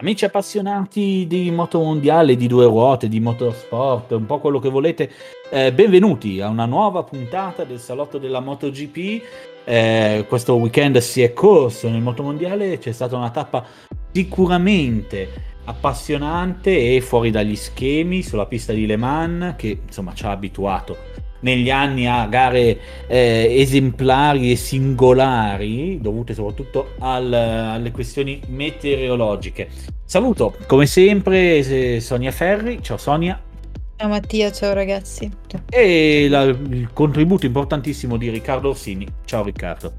Amici appassionati di moto mondiale, di due ruote, di motorsport, un po' quello che volete, eh, benvenuti a una nuova puntata del salotto della MotoGP. Eh, questo weekend si è corso nel motomondiale, c'è stata una tappa sicuramente appassionante e fuori dagli schemi sulla pista di Le Mans che insomma ci ha abituato negli anni a gare eh, esemplari e singolari dovute soprattutto al, alle questioni meteorologiche. Saluto come sempre Sonia Ferri, ciao Sonia. Ciao Mattia, ciao ragazzi. E la, il contributo importantissimo di Riccardo Orsini. Ciao Riccardo.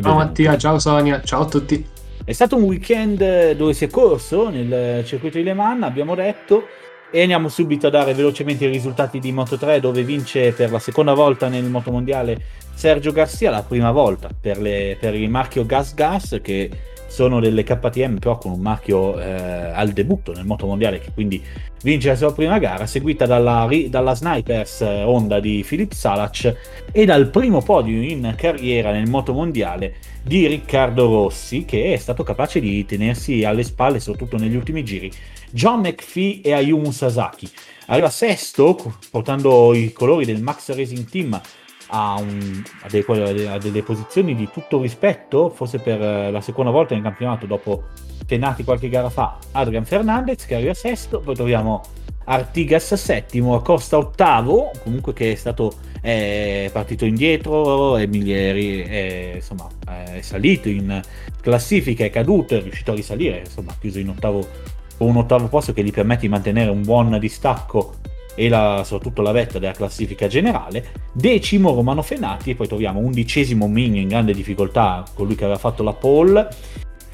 Ciao Mattia, ciao Sonia, ciao a tutti. È stato un weekend dove si è corso nel circuito di Le Mans, abbiamo detto, e andiamo subito a dare velocemente i risultati di Moto3 dove vince per la seconda volta nel motomondiale Sergio Garcia, la prima volta per, le, per il marchio Gas Gas che sono delle KTM però con un marchio eh, al debutto nel motomondiale che quindi vince la sua prima gara seguita dalla, dalla Snipers eh, Honda di Filip Salac e dal primo podio in carriera nel motomondiale di Riccardo Rossi che è stato capace di tenersi alle spalle soprattutto negli ultimi giri John McPhee e Ayumu Sasaki. Arriva sesto, portando i colori del Max Racing Team a, un, a, delle, a, delle, posizioni di tutto rispetto, forse per eh, la seconda volta nel campionato dopo Fenati qualche gara fa, Adrian Fernandez che arriva sesto, poi troviamo Artigas settimo, Acosta ottavo, comunque che è stato è partito indietro, Emilieri è, insomma, è salito in classifica, è caduto, è riuscito a risalire, insomma, chiuso in ottavo con un ottavo posto che gli permette di mantenere un buon distacco e la, soprattutto la vetta della classifica generale, decimo Romano Fenati e poi troviamo undicesimo Migno in grande difficoltà, colui che aveva fatto la pole,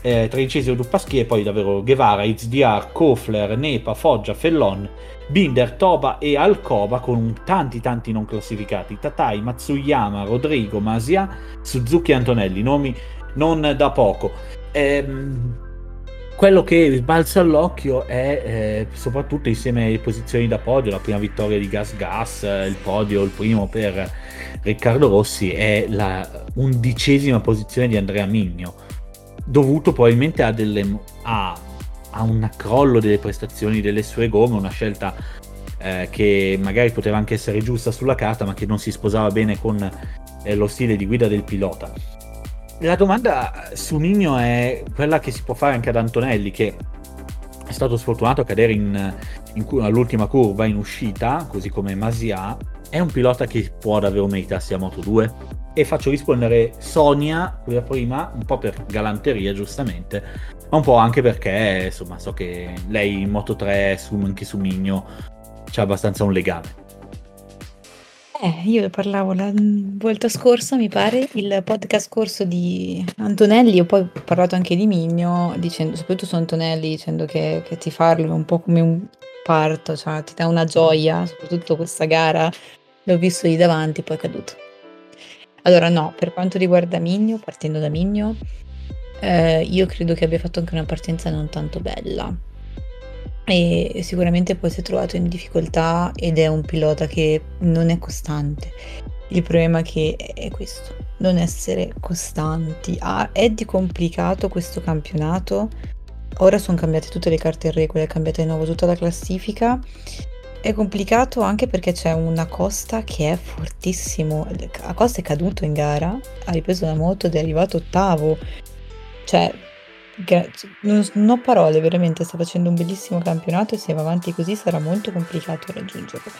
eh, tredicesimo Dupaschi e poi davvero Guevara, Izdiar, Kofler, Nepa, Foggia, Fellon, Binder, Toba e Alcoba con tanti tanti non classificati, Tatai, Matsuyama, Rodrigo, Masia, Suzuki e Antonelli, nomi non da poco. Ehm, quello che balza all'occhio è eh, soprattutto insieme alle posizioni da podio, la prima vittoria di Gas Gas, eh, il podio, il primo per Riccardo Rossi, è la undicesima posizione di Andrea Migno, dovuto probabilmente a, delle, a, a un crollo delle prestazioni delle sue gomme, una scelta eh, che magari poteva anche essere giusta sulla carta, ma che non si sposava bene con eh, lo stile di guida del pilota la domanda su Nino è quella che si può fare anche ad Antonelli, che è stato sfortunato a cadere in, in, all'ultima curva in uscita, così come Masia. È un pilota che può davvero meritarsi a Moto 2? E faccio rispondere Sonia, quella prima, un po' per galanteria, giustamente, ma un po' anche perché, insomma, so che lei in Moto 3, su, anche su Migno, c'è abbastanza un legame. Eh, io parlavo la volta scorsa, mi pare, il podcast scorso di Antonelli, e poi ho parlato anche di Migno, dicendo, soprattutto su Antonelli, dicendo che, che farlo è un po' come un parto, cioè ti dà una gioia, soprattutto questa gara l'ho visto lì davanti, poi è caduto. Allora no, per quanto riguarda Migno, partendo da Migno, eh, io credo che abbia fatto anche una partenza non tanto bella e sicuramente poi si è trovato in difficoltà ed è un pilota che non è costante. Il problema che è questo, non essere costanti. Ah, è di complicato questo campionato. Ora sono cambiate tutte le carte in regola, è cambiata di nuovo tutta la classifica. È complicato anche perché c'è una Costa che è fortissimo. Acosta è caduto in gara, ha ripreso la moto ed è arrivato ottavo. Cioè, Gra- non, non ho parole, veramente sta facendo un bellissimo campionato e se va avanti così sarà molto complicato raggiungerlo.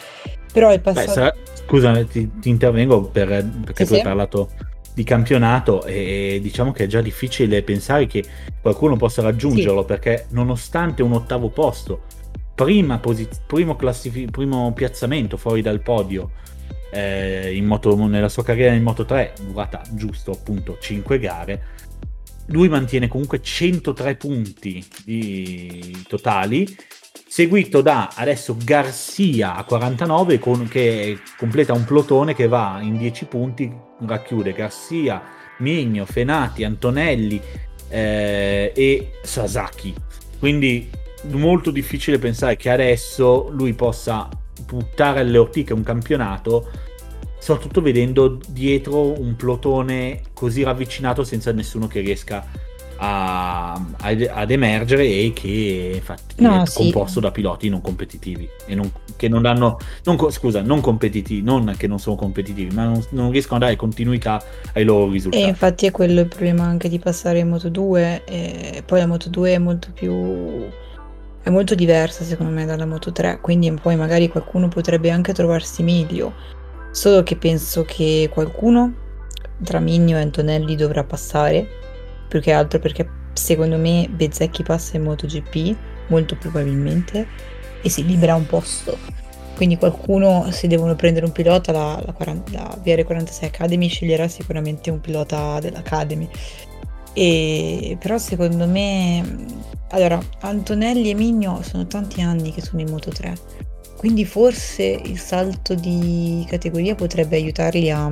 Però il passato... Beh, sarà... Scusa, ti, ti, intervengo per, perché sì, tu hai parlato di campionato e diciamo che è già difficile pensare che qualcuno possa raggiungerlo sì. perché nonostante un ottavo posto, prima posi- primo, classifi- primo piazzamento fuori dal podio eh, moto, nella sua carriera in Moto 3, durata giusto appunto 5 gare, lui mantiene comunque 103 punti di... totali, seguito da adesso Garcia a 49 con... che completa un plotone che va in 10 punti, racchiude Garcia, Migno, Fenati, Antonelli eh, e Sasaki. Quindi molto difficile pensare che adesso lui possa buttare alle ortiche un campionato soprattutto vedendo dietro un plotone così ravvicinato senza nessuno che riesca a, ad emergere e che infatti no, è sì. composto da piloti non competitivi e non, che non danno non, scusa non competitivi non che non sono competitivi ma non, non, riescono a dare continuità ai loro risultati e infatti è quello il problema anche di passare in Moto 2 e poi la Moto 2 è molto più è molto diversa secondo me dalla Moto 3 quindi poi magari qualcuno potrebbe anche trovarsi meglio solo che penso che qualcuno tra Migno e Antonelli dovrà passare più che altro perché secondo me Bezzecchi passa in MotoGP, molto probabilmente, e si libera un posto. Quindi qualcuno, se devono prendere un pilota, la, la, 40, la VR46 Academy sceglierà sicuramente un pilota dell'Academy. E, però secondo me, allora, Antonelli e Migno sono tanti anni che sono in Moto 3, quindi forse il salto di categoria potrebbe aiutarli a,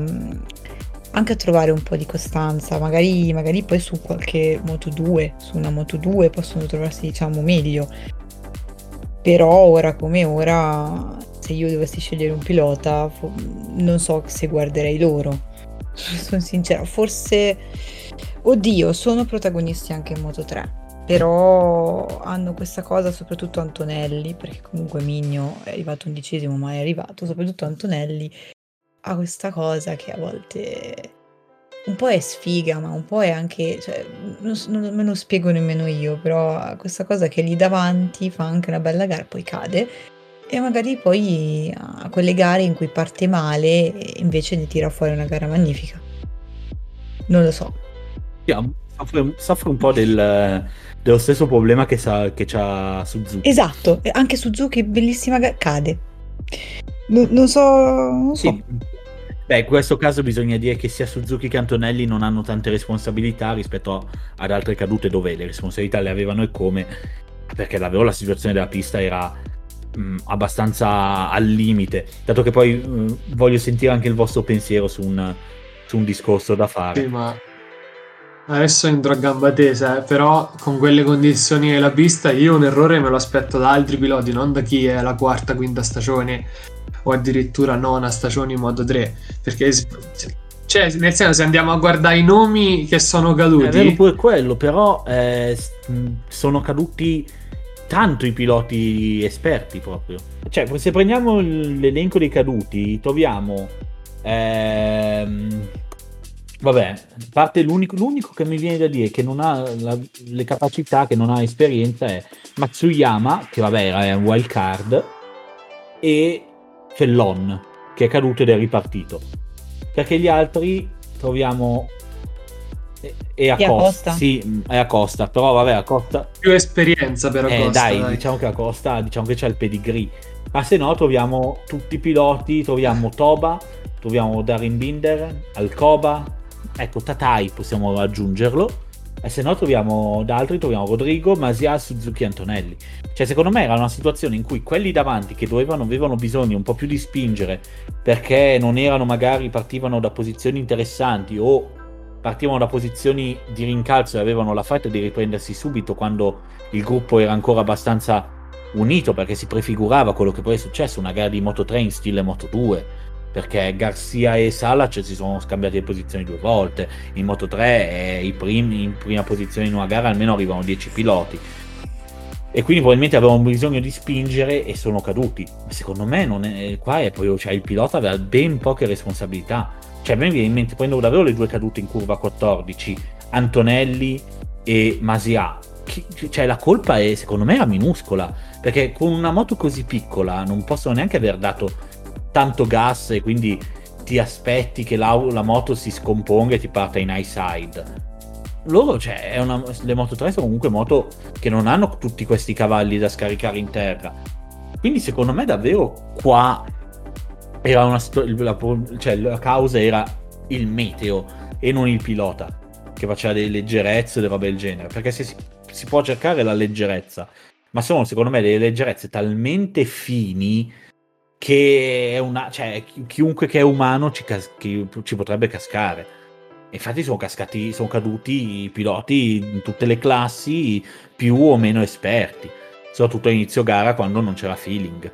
anche a trovare un po' di costanza, magari, magari poi su qualche Moto 2, su una Moto 2 possono trovarsi diciamo meglio. Però ora come ora, se io dovessi scegliere un pilota, non so se guarderei loro. Sono sincera, forse... Oddio, sono protagonisti anche in Moto 3 però hanno questa cosa soprattutto Antonelli perché comunque Migno è arrivato undicesimo ma è arrivato soprattutto Antonelli ha questa cosa che a volte un po' è sfiga, ma un po' è anche, cioè, non, non me lo spiego nemmeno io, però ha questa cosa che lì davanti fa anche una bella gara, poi cade e magari poi a quelle gare in cui parte male invece ne tira fuori una gara magnifica. Non lo so. Soffre, soffre un po' del, dello stesso problema che, sa, che c'ha Suzuki. Esatto, anche Suzuki, bellissima cade. Non, non so, non so. Sì. Beh, in questo caso bisogna dire che sia Suzuki che Antonelli non hanno tante responsabilità rispetto ad altre cadute dove le responsabilità le avevano e come, perché davvero la situazione della pista era mh, abbastanza al limite, dato che poi mh, voglio sentire anche il vostro pensiero su un, su un discorso da fare. Sì, ma adesso entro a gamba tesa, eh, però con quelle condizioni della pista io un errore me lo aspetto da altri piloti, non da chi è la quarta, quinta stagione o addirittura nona stagione in modo 3 perché cioè nel senso se andiamo a guardare i nomi che sono caduti è vero pure quello però eh, sono caduti tanto i piloti esperti proprio. Cioè se prendiamo l'elenco dei caduti troviamo ehm, vabbè a parte l'unico, l'unico, che mi viene da dire che non ha la, le capacità che non ha esperienza è Matsuyama che vabbè era un wild card e Fellon, che è caduto ed è ripartito. Perché gli altri troviamo e a Costa. Sì, è a Costa, però vabbè, a Costa più esperienza per eh, Costa. Dai, dai, diciamo che a Costa, diciamo che c'è il pedigree. Ma se no troviamo tutti i piloti, troviamo Toba, troviamo Darin Binder, Alcoba, ecco Tatai possiamo aggiungerlo e se no troviamo da altri troviamo Rodrigo, Masia, Suzuki Antonelli. Cioè secondo me era una situazione in cui quelli davanti che dovevano, avevano bisogno un po' più di spingere perché non erano magari partivano da posizioni interessanti o partivano da posizioni di rincalzo e avevano la fretta di riprendersi subito quando il gruppo era ancora abbastanza unito perché si prefigurava quello che poi è successo, una gara di Moto 3 in stile Moto 2 perché Garcia e Salac si sono scambiati le posizioni due volte. In Moto 3 eh, in prima posizione in una gara almeno arrivano 10 piloti. E quindi probabilmente avevano bisogno di spingere e sono caduti. Secondo me non è, qua è poi, cioè, il pilota aveva ben poche responsabilità. Cioè, a me viene in mente, prendo davvero le due cadute in curva 14, Antonelli e Masia. Cioè, la colpa è, secondo me, era minuscola. Perché con una moto così piccola non possono neanche aver dato tanto gas e quindi ti aspetti che la, la moto si scomponga e ti parta in high side. Loro, cioè, una, le Moto 3 sono comunque moto che non hanno tutti questi cavalli da scaricare in terra. Quindi secondo me davvero qua era una la, cioè, la causa era il meteo e non il pilota che faceva delle leggerezze e robe del genere. Perché se si, si può cercare la leggerezza, ma sono secondo me delle leggerezze talmente fini che è una, cioè, chiunque che è umano ci, cas- ci potrebbe cascare. Infatti sono cascati, sono caduti i piloti in tutte le classi più o meno esperti, soprattutto a inizio gara quando non c'era feeling.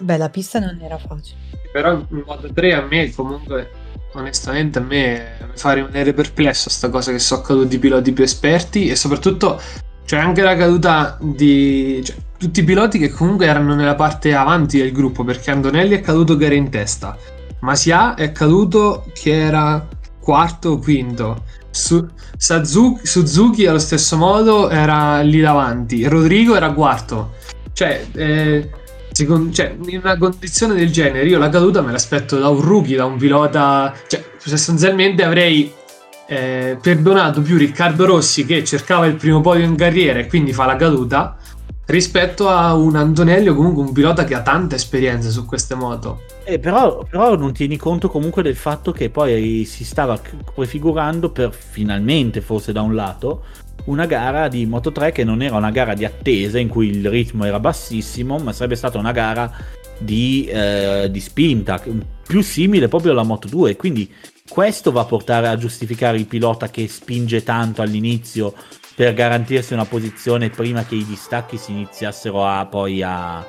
Vabbè, la pista non era facile. Però in modo 3 a me comunque onestamente a me mi fa rimanere perplesso sta cosa che sono caduti i piloti più esperti e soprattutto c'è anche la caduta di cioè, tutti i piloti che comunque erano nella parte avanti del gruppo perché Antonelli è caduto che era in testa, Masia è caduto che era quarto o quinto. Su, Sazuki, Suzuki allo stesso modo era lì davanti, Rodrigo era quarto. Cioè, eh, secondo, cioè, in una condizione del genere io la caduta me l'aspetto da un rookie, da un pilota... Cioè, sostanzialmente avrei eh, perdonato più Riccardo Rossi che cercava il primo podio in carriera e quindi fa la caduta rispetto a un Antonelli o comunque un pilota che ha tanta esperienza su queste moto. Eh, però, però, non tieni conto comunque del fatto che poi si stava prefigurando per finalmente, forse da un lato, una gara di Moto 3 che non era una gara di attesa in cui il ritmo era bassissimo, ma sarebbe stata una gara di, eh, di spinta, più simile proprio alla Moto 2. Quindi questo va a portare a giustificare il pilota che spinge tanto all'inizio per garantirsi una posizione prima che i distacchi si iniziassero a, poi a,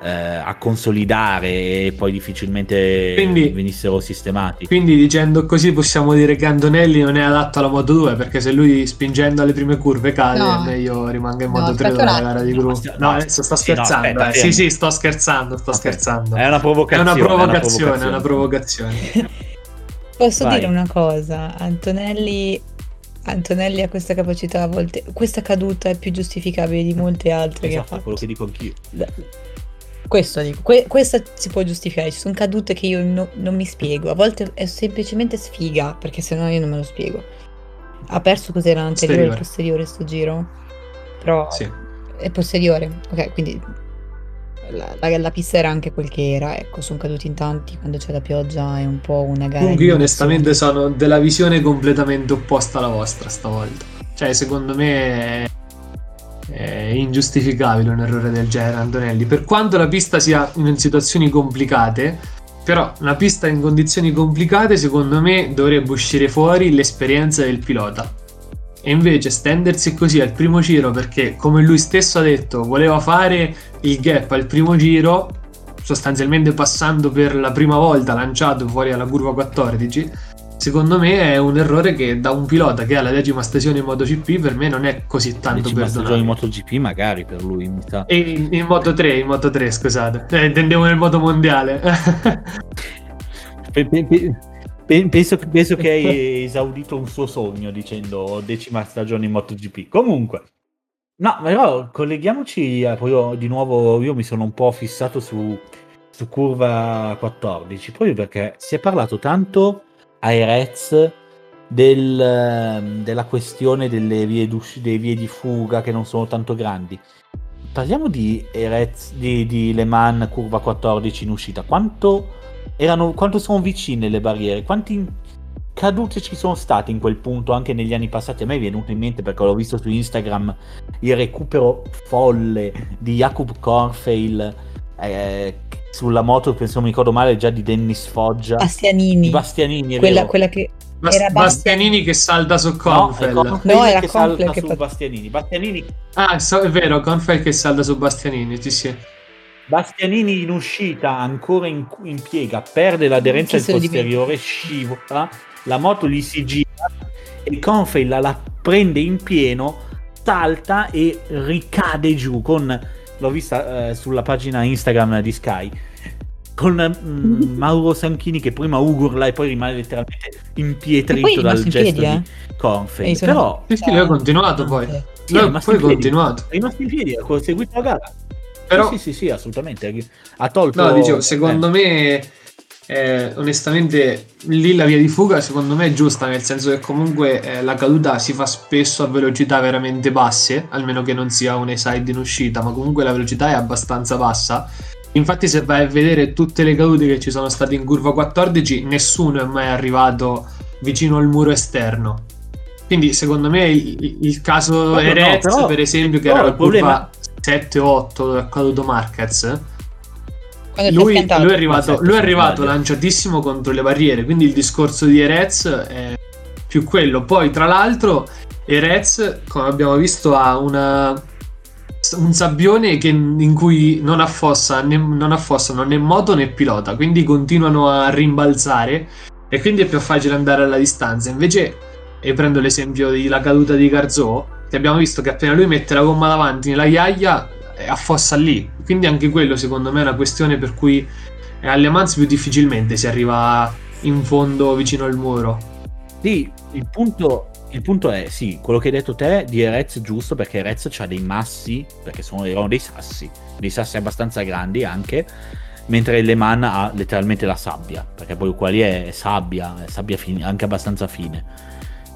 eh, a consolidare e poi difficilmente quindi, venissero sistemati. Quindi dicendo così possiamo dire che Antonelli non è adatto alla Moto 2 perché se lui spingendo alle prime curve cade no. meglio rimanga in Moto no, 3 della gara di gruppo. No, no, adesso sto scherzando. Sì, no, aspetta, eh. sì, sì, sto scherzando, sto okay. scherzando. È una provocazione. È una provocazione, è una provocazione. È una provocazione. Posso Vai. dire una cosa? Antonelli, Antonelli ha questa capacità a volte. Questa caduta è più giustificabile di molte altre esatto, che ha fatto. quello che dico anch'io. Questo dico, que- questa si può giustificare. Ci sono cadute che io no, non mi spiego. A volte è semplicemente sfiga, perché se no io non me lo spiego. Ha perso cos'era l'anteriore e il posteriore sto giro? Però sì. è posteriore. Ok, quindi la, la, la, pista era anche quel che era, ecco, sono caduti in tanti quando c'è la pioggia, è un po' una gara. Comunque io onestamente sono della visione completamente opposta alla vostra stavolta. Cioè, secondo me è, è ingiustificabile un errore del genere, Antonelli. Per quanto la pista sia in situazioni complicate, però una pista in condizioni complicate, secondo me, dovrebbe uscire fuori l'esperienza del pilota e invece stendersi così al primo giro perché come lui stesso ha detto voleva fare il gap al primo giro sostanzialmente passando per la prima volta lanciato fuori alla curva 14 secondo me è un errore che da un pilota che ha la decima stagione in MotoGP per me non è così tanto decima stagione in MotoGP magari per lui mi sa. in, in Moto 3 in Moto 3 scusate. Eh, intendevo nel moto mondiale penso, penso, che hai esaudito un suo sogno dicendo decima stagione in MotoGP. Comunque, no, però colleghiamoci a, poi di nuovo. Io mi sono un po' fissato su, su curva 14 proprio perché si è parlato tanto a Erez del, della questione delle vie, delle vie di fuga che non sono tanto grandi. Parliamo di Erez, di, di Le Mans curva 14 in uscita. Quanto erano, quanto sono vicine le barriere, quanti cadute ci sono state in quel punto anche negli anni passati. A me è venuto in mente perché l'ho visto su Instagram il recupero folle di Jakub Kornfeil eh, sulla moto, penso mi ricordo male, già di Dennis Foggia. Bastianini. Bastianini, quella, quella, che... Bast- era Bastianini che salta su Confel. No, no era che salta che su fa... Bastianini. Bastianini. Ah, so, è vero, Confel che salta su Bastianini, sì sì. Bastianini in uscita ancora in, in piega, perde l'aderenza del posteriore, scivola, la moto gli si gira e Confey la, la prende in pieno, salta e ricade giù con, l'ho vista eh, sulla pagina Instagram di Sky, con mm, Mauro Sanchini che prima ugurla e poi rimane letteralmente impietrito dal gesto piedi, eh? di Confey. Però... Sì, sì, lui ha continuato poi. Sì, lui ha poi continuato. È rimasto in piedi, ha seguito la gara. Però, sì, sì, sì, assolutamente. Ha tolto. No, dicevo, secondo eh. me, eh, onestamente, lì la via di fuga, secondo me, è giusta, nel senso che comunque eh, la caduta si fa spesso a velocità veramente basse, almeno che non sia un side in uscita, ma comunque la velocità è abbastanza bassa. Infatti, se vai a vedere tutte le cadute che ci sono state in curva 14, nessuno è mai arrivato vicino al muro esterno. Quindi, secondo me, il, il caso no, Erez, no, per esempio, che era la curva 7-8 dove è caduto Marquez. Lui, lui, è arrivato, lui è arrivato lanciatissimo contro le barriere, quindi il discorso di Erez è più quello. Poi, tra l'altro, Erez, come abbiamo visto, ha una, un sabbione che, in cui non affossa né, non affossano né moto né pilota, quindi continuano a rimbalzare e quindi è più facile andare alla distanza. Invece, e prendo l'esempio della caduta di Garzò, che abbiamo visto che appena lui mette la gomma davanti nella ghiaia, affossa lì. Quindi anche quello secondo me è una questione per cui alle Mans più difficilmente si arriva in fondo vicino al muro. Sì, il punto, il punto è, sì, quello che hai detto te di Erez è giusto perché Erez ha dei massi, perché sono, erano dei sassi, dei sassi abbastanza grandi anche, mentre Le Mans ha letteralmente la sabbia, perché poi qua lì è sabbia, è sabbia fine, anche abbastanza fine.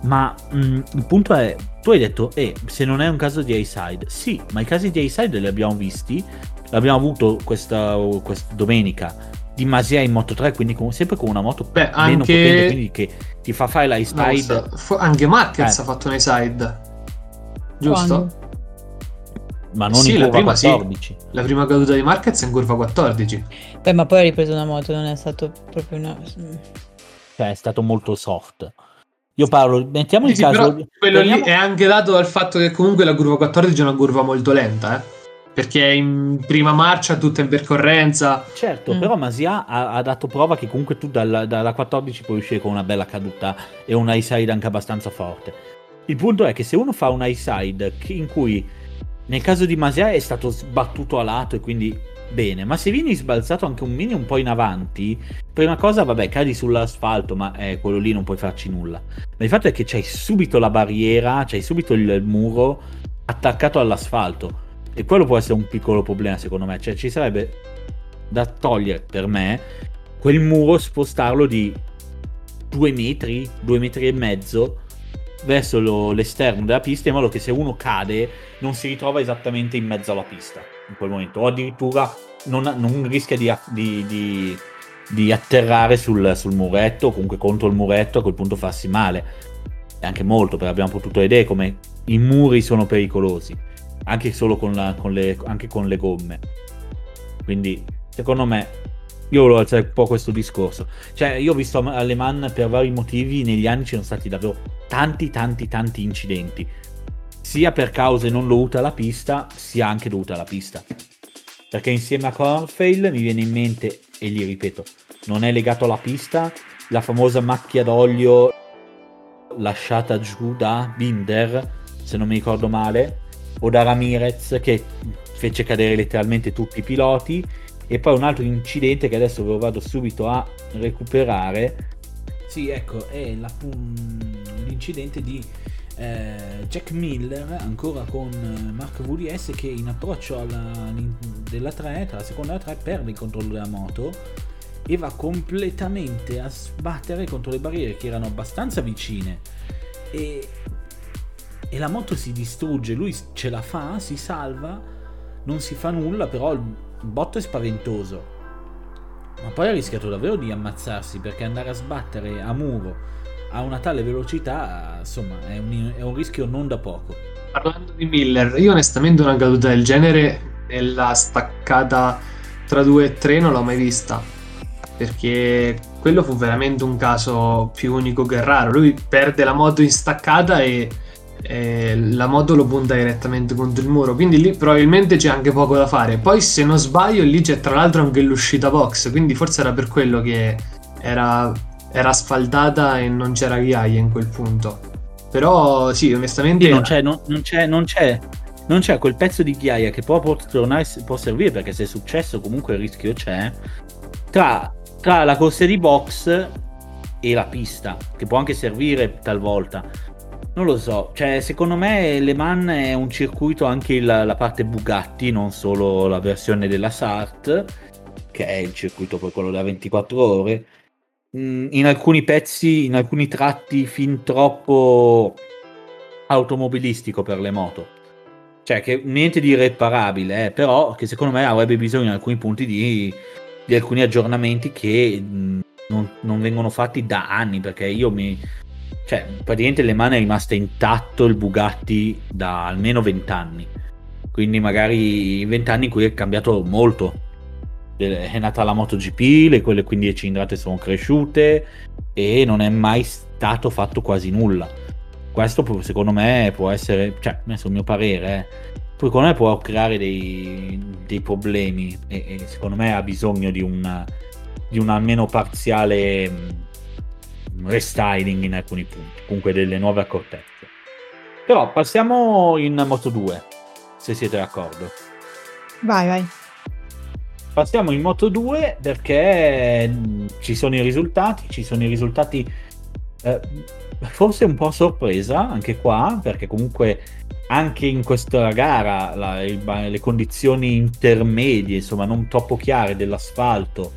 Ma mh, mm, il punto è, tu hai detto, eh, se non è un caso di A-Side, sì, ma i casi di A-Side li abbiamo visti, l'abbiamo avuto questa, questa domenica di Masia in Moto 3, quindi con, sempre con una moto Beh, meno anche... potente, quindi che ti fa fare la side. No, anche Marquez eh. ha fatto un side, giusto? Quando? Ma non sì, in curva prima, 14. Sì. La prima caduta di Marquez è in curva 14. Beh, ma poi ha ripreso una moto, non è stato proprio una... Cioè, è stato molto soft. Io parlo, mettiamo il sì, caso. quello Veniamo... lì è anche dato dal fatto che comunque la curva 14 è una curva molto lenta, eh? Perché è in prima marcia, tutta in percorrenza. Certo, mm. però Masia ha, ha, dato prova che comunque tu dalla, dalla 14 puoi uscire con una bella caduta e un high side anche abbastanza forte. Il punto è che se uno fa un high side in cui nel caso di Masia è stato sbattuto a lato e quindi bene, ma se vieni sbalzato anche un mini un po' in avanti, prima cosa, vabbè, cadi sull'asfalto, ma eh, quello lì non puoi farci nulla. Ma il fatto è che c'hai subito la barriera, c'hai subito il, il muro attaccato all'asfalto. E quello può essere un piccolo problema, secondo me. Cioè, ci sarebbe da togliere per me quel muro, spostarlo di due metri, due metri e mezzo verso lo, l'esterno della pista in modo che se uno cade non si ritrova esattamente in mezzo alla pista in quel momento, o addirittura non, non rischia di, di, di, di atterrare sul, sul, muretto, o comunque contro il muretto, a quel punto farsi male. E anche molto, perché abbiamo potuto vedere come i muri sono pericolosi, anche solo con, la, con, le, anche con le gomme. Quindi, secondo me, io volevo alzare un po' questo discorso. Cioè, io ho visto alle Man per vari motivi, negli anni ci sono stati davvero tanti, tanti, tanti incidenti sia per cause non dovute alla pista, sia anche dovute alla pista. Perché insieme a Cornfail mi viene in mente, e gli ripeto, non è legato alla pista, la famosa macchia d'olio lasciata giù da Binder, se non mi ricordo male, o da Ramirez che fece cadere letteralmente tutti i piloti e poi un altro incidente che adesso ve lo vado subito a recuperare. Sì, ecco, è la, l'incidente di eh, Jack Miller ancora con eh, Mark VDS che in approccio alla, della 3, tra la seconda e la 3, perde il controllo della moto e va completamente a sbattere contro le barriere che erano abbastanza vicine e, e la moto si distrugge, lui ce la fa, si salva, non si fa nulla, però il botto è spaventoso. Ma poi ha rischiato davvero di ammazzarsi perché andare a sbattere a muro a una tale velocità, insomma, è un, è un rischio non da poco. Parlando di Miller, io onestamente una caduta del genere nella staccata tra 2 e 3 non l'ho mai vista. Perché quello fu veramente un caso più unico che raro. Lui perde la moto in staccata e, e la moto lo punta direttamente contro il muro. Quindi lì probabilmente c'è anche poco da fare. Poi, se non sbaglio, lì c'è tra l'altro anche l'uscita box. Quindi forse era per quello che era era asfaltata e non c'era ghiaia in quel punto. Però sì, onestamente... Sì, non, c'è, non, non, c'è, non, c'è, non c'è quel pezzo di ghiaia che può, tornare, può servire perché se è successo comunque il rischio c'è. Tra, tra la corsia di box e la pista, che può anche servire talvolta. Non lo so, cioè secondo me Le Mans è un circuito anche la, la parte Bugatti, non solo la versione della SART, che è il circuito poi quello da 24 ore, Mm, in alcuni pezzi, in alcuni tratti fin troppo automobilistico per le moto. Cioè, che niente di irreparabile, eh, però che secondo me avrebbe bisogno in alcuni punti di, di alcuni aggiornamenti che mh, mm, non, non, vengono fatti da anni, perché io mi... Cioè, praticamente le mani è rimasto intatto il Bugatti da almeno 20 anni. Quindi magari 20 anni in cui è cambiato molto è nata la MotoGP, le quelle 15 cilindrate sono cresciute e non è mai stato fatto quasi nulla. Questo secondo me può essere, cioè, adesso il mio parere, eh, secondo me può creare dei, dei problemi e, e, secondo me ha bisogno di un, di un almeno parziale restyling in alcuni punti, comunque delle nuove accortezze. Però passiamo in Moto 2, se siete d'accordo. Vai, vai. Passiamo in Moto 2 perché mm, ci sono i risultati, ci sono i risultati eh, forse un po' sorpresa anche qua, perché comunque anche in questa gara la, il, le condizioni intermedie, insomma non troppo chiare dell'asfalto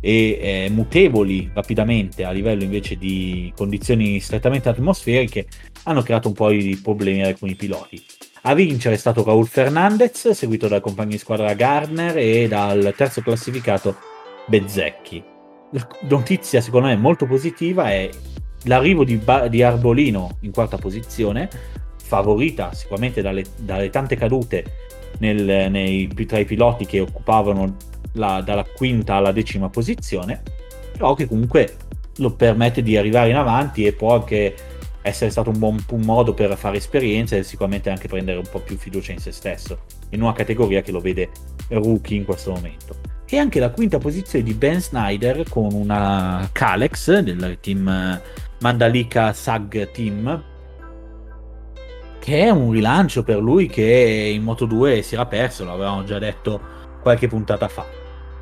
e eh, mutevoli rapidamente a livello invece di condizioni strettamente atmosferiche hanno creato un po' di problemi ad alcuni piloti. A vincere è stato Raul Fernandez, seguito dal compagno di squadra Gardner e dal terzo classificato Bezzecchi. Notizia secondo me molto positiva è l'arrivo di, ba- di Arbolino in quarta posizione, favorita sicuramente dalle, dalle tante cadute nel, nei, tra i piloti che occupavano la, dalla quinta alla decima posizione, però che comunque lo permette di arrivare in avanti e può anche essere stato un buon un modo per fare esperienza e sicuramente anche prendere un po' più fiducia in se stesso, in una categoria che lo vede rookie in questo momento. E anche la quinta posizione di Ben Snyder con una Calex del team Mandalika Sag Team, che è un rilancio per lui che in Moto 2 si era perso, l'avevamo già detto qualche puntata fa.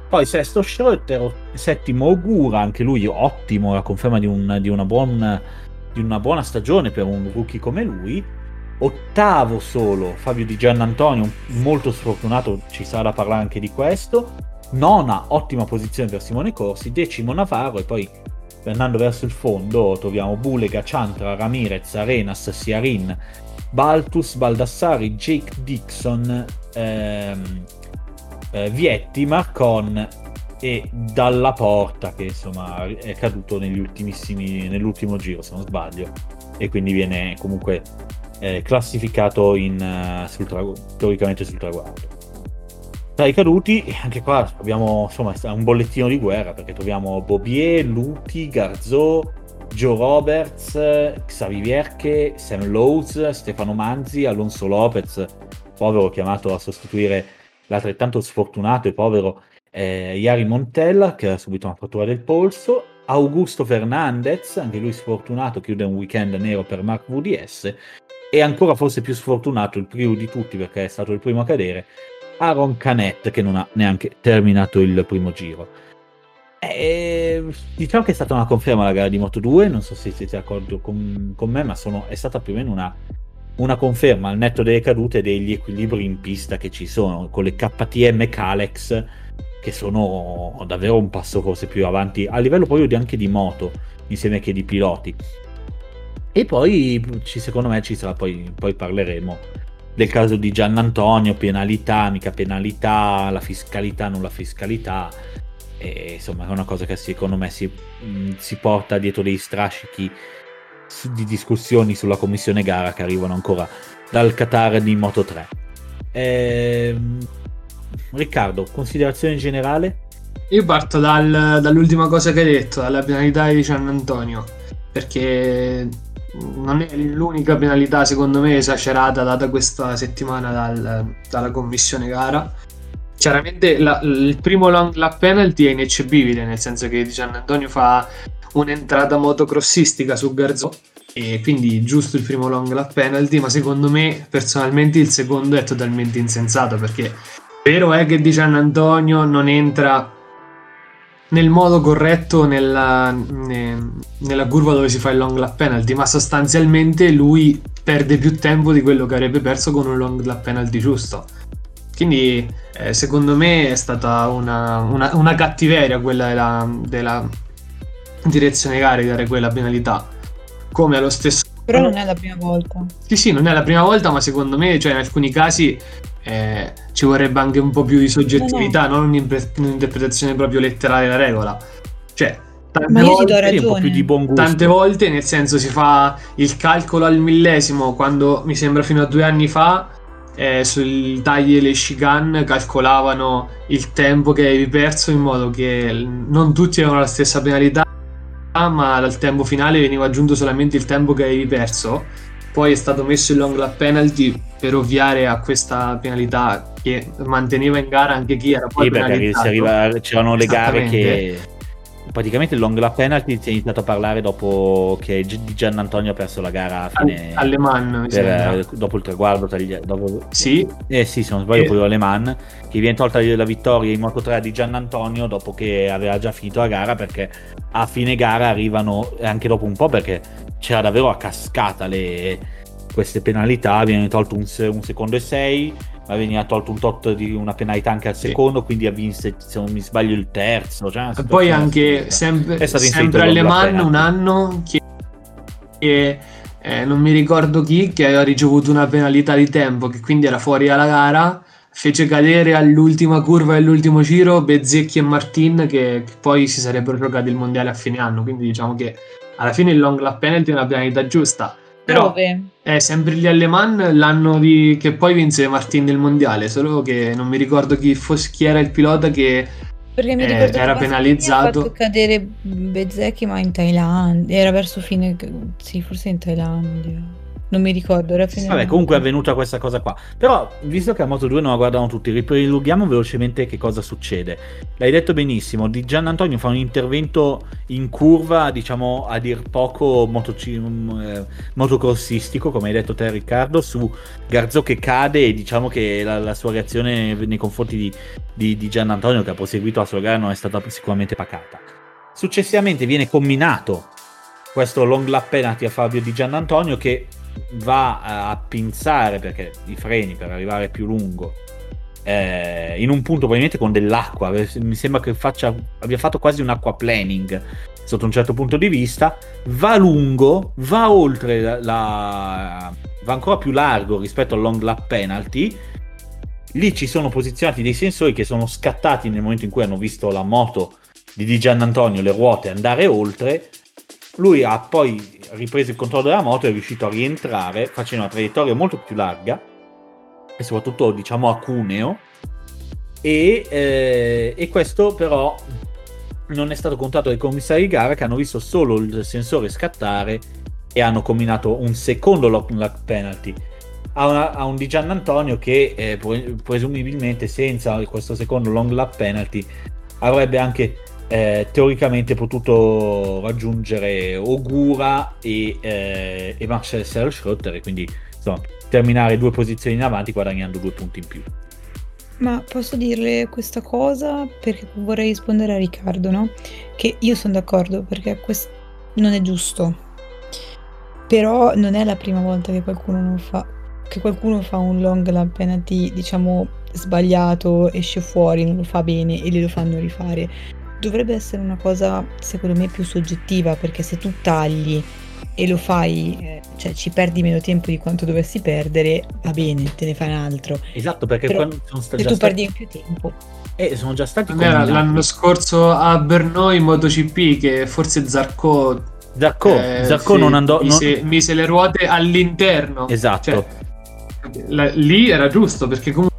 Poi sesto Schroeter, settimo Ogura, anche lui ottimo, la conferma di, un, di, una buona, di, una buona, stagione per un rookie come lui. Ottavo solo Fabio Di Giannantonio, molto sfortunato, ci sarà da parlare anche di questo. Nona, ottima posizione per Simone Corsi. Decimo Navarro e poi andando verso il fondo troviamo Bulega, Chantra, Ramirez, Arenas, Siarin, Baltus, Baldassari, Jake Dixon, ehm, eh, Vietti, Marcon e Dalla Porta che insomma è caduto negli ultimissimi, nell'ultimo giro se non sbaglio e quindi viene comunque eh, classificato in, uh, sul tra- teoricamente sul traguardo. Tra i caduti, anche qua abbiamo insomma un bollettino di guerra perché troviamo Bobier, Luti, Garzò, Joe Roberts, Xavi Vierche, Sam Lowe's, Stefano Manzi, Alonso Lopez, povero chiamato a sostituire l'altrettanto sfortunato e povero eh, Yari Montella che ha subito una frattura del polso, Augusto Fernandez, anche lui sfortunato, chiude un weekend nero per Mark VDS e ancora forse più sfortunato, il primo di tutti perché è stato il primo a cadere, Aaron Canet che non ha neanche terminato il primo giro. E, diciamo che è stata una conferma la gara di Moto 2, non so se siete d'accordo con, con me, ma sono, è stata più o meno una, una, conferma al netto delle cadute degli equilibri in pista che ci sono, con le KTM Calex che sono davvero un passo forse più avanti a livello proprio anche di moto insieme che di piloti. E poi secondo me ci sarà, poi, poi parleremo del caso di Gian Antonio, penalità, mica penalità, la fiscalità, non la fiscalità. E, insomma, è una cosa che secondo me si, mh, si porta dietro dei strascichi di discussioni sulla commissione gara che arrivano ancora dal Qatar di Moto 3. Ehm, Riccardo, considerazione generale? Io parto dal, dall'ultima cosa che hai detto, dalla penalità di Gian Antonio, perché non è l'unica penalità secondo me esagerata data questa settimana dal, dalla commissione gara chiaramente la, il primo long lap penalty è ineccepibile nel senso che Gian Antonio fa un'entrata motocrossistica su Garzò e quindi giusto il primo long lap penalty ma secondo me personalmente il secondo è totalmente insensato perché vero è che Di Gian Antonio non entra nel modo corretto nella, ne, nella curva dove si fa il long lap penalty, ma sostanzialmente lui perde più tempo di quello che avrebbe perso con un long lap penalty giusto. Quindi eh, secondo me è stata una, una, una cattiveria quella della, della, direzione gara di dare quella penalità. Come allo stesso però non è la prima volta. Sì, sì, non è la prima volta, ma secondo me, cioè, in alcuni casi eh, ci vorrebbe anche un po' più di soggettività, no, no. non un'interpretazione proprio letterale della regola. Cioè, tante ma io volte, ti do ragione. Tante volte, nel senso, si fa il calcolo al millesimo, quando mi sembra fino a due anni fa, eh, sui tagli e le chicane calcolavano il tempo che avevi perso in modo che non tutti avevano la stessa penalità ma al tempo finale veniva aggiunto solamente il tempo che avevi perso. Poi è stato messo il long lap penalty per ovviare a questa penalità che manteneva in gara anche chi era poi sì, perché arriva, c'erano le gare che praticamente il long lap penalty si è iniziato a parlare dopo che Gian Antonio ha perso la gara a fine alle man per, dopo il traguardo dopo... sì. Eh sì se non sbaglio poi alle man che viene tolta la vittoria in Moto 3 di Gian Antonio dopo che aveva già finito la gara perché a fine gara arrivano anche dopo un po' perché c'era davvero a cascata le, queste penalità viene tolto un, un secondo e sei ma veniva tolto un tot di una penalità anche al secondo, sì. quindi ha vinto, se non mi sbaglio, il terzo. Cioè e poi anche sempre, sempre alle Man un anno che, che eh, non mi ricordo chi, che aveva ricevuto una penalità di tempo, che quindi era fuori dalla gara, fece cadere all'ultima curva dell'ultimo giro Bezzecchi e Martin, che, che poi si sarebbero giocati il mondiale a fine anno, quindi diciamo che alla fine il long lap penalty è una penalità giusta però Dove? è sempre gli Aleman l'anno di... che poi vinse Martin nel mondiale, solo che non mi ricordo chi, fosse, chi era il pilota che perché mi eh, era penalizzato. Ha fatto cadere Bezzecchi, ma in Thailandia. Era verso fine. Sì, forse in Thailandia. Non mi ricordo, era finito. Vabbè, comunque è avvenuta questa cosa qua. Però, visto che a Moto 2 non la guardano tutti, riprolunghiamo velocemente che cosa succede. L'hai detto benissimo, di Gian Antonio fa un intervento in curva, diciamo a dir poco motoci- eh, motocrossistico, come hai detto te Riccardo, su Garzo che cade e diciamo che la, la sua reazione nei confronti di, di, di Gian Antonio, che ha proseguito la sua gara, non è stata sicuramente pacata. Successivamente viene combinato questo long lap penalty a Fabio Di Gian Antonio che va a pinzare perché i freni per arrivare più lungo eh, in un punto probabilmente con dell'acqua mi sembra che faccia, abbia fatto quasi un aquaplaning sotto un certo punto di vista va lungo va oltre la, la va ancora più largo rispetto al long lap penalty. Lì ci sono posizionati dei sensori che sono scattati nel momento in cui hanno visto la moto di Di Gian Antonio le ruote andare oltre lui ha poi ripreso il controllo della moto e è riuscito a rientrare facendo una traiettoria molto più larga e soprattutto diciamo a cuneo. E, eh, e questo però non è stato contato dai commissari di gara che hanno visto solo il sensore scattare e hanno combinato un secondo lock penalty. A, una, a un di Gian Antonio che eh, presumibilmente senza questo secondo long lap penalty avrebbe anche eh, teoricamente potuto raggiungere Ogura e, eh, e Marcel Serschrotter e quindi insomma, terminare due posizioni in avanti guadagnando due punti in più. Ma posso dirle questa cosa perché vorrei rispondere a Riccardo, no? Che io sono d'accordo perché questo non è giusto. Però non è la prima volta che qualcuno fa che qualcuno fa un long lap penalty, diciamo, sbagliato, esce fuori, non lo fa bene e lo fanno rifare dovrebbe essere una cosa secondo me più soggettiva perché se tu tagli e lo fai, eh, cioè ci perdi meno tempo di quanto dovessi perdere, va bene, te ne fai un altro. Esatto, perché Però, sono sta- se tu stati... perdi in più tempo. Eh, sono già stati Non era l'anno scorso a Brno in MotoGP che forse Zarco Zarco, eh, Zarco sì, non andò mise, non... mise, le ruote all'interno. Esatto. Cioè, la, lì era giusto perché comunque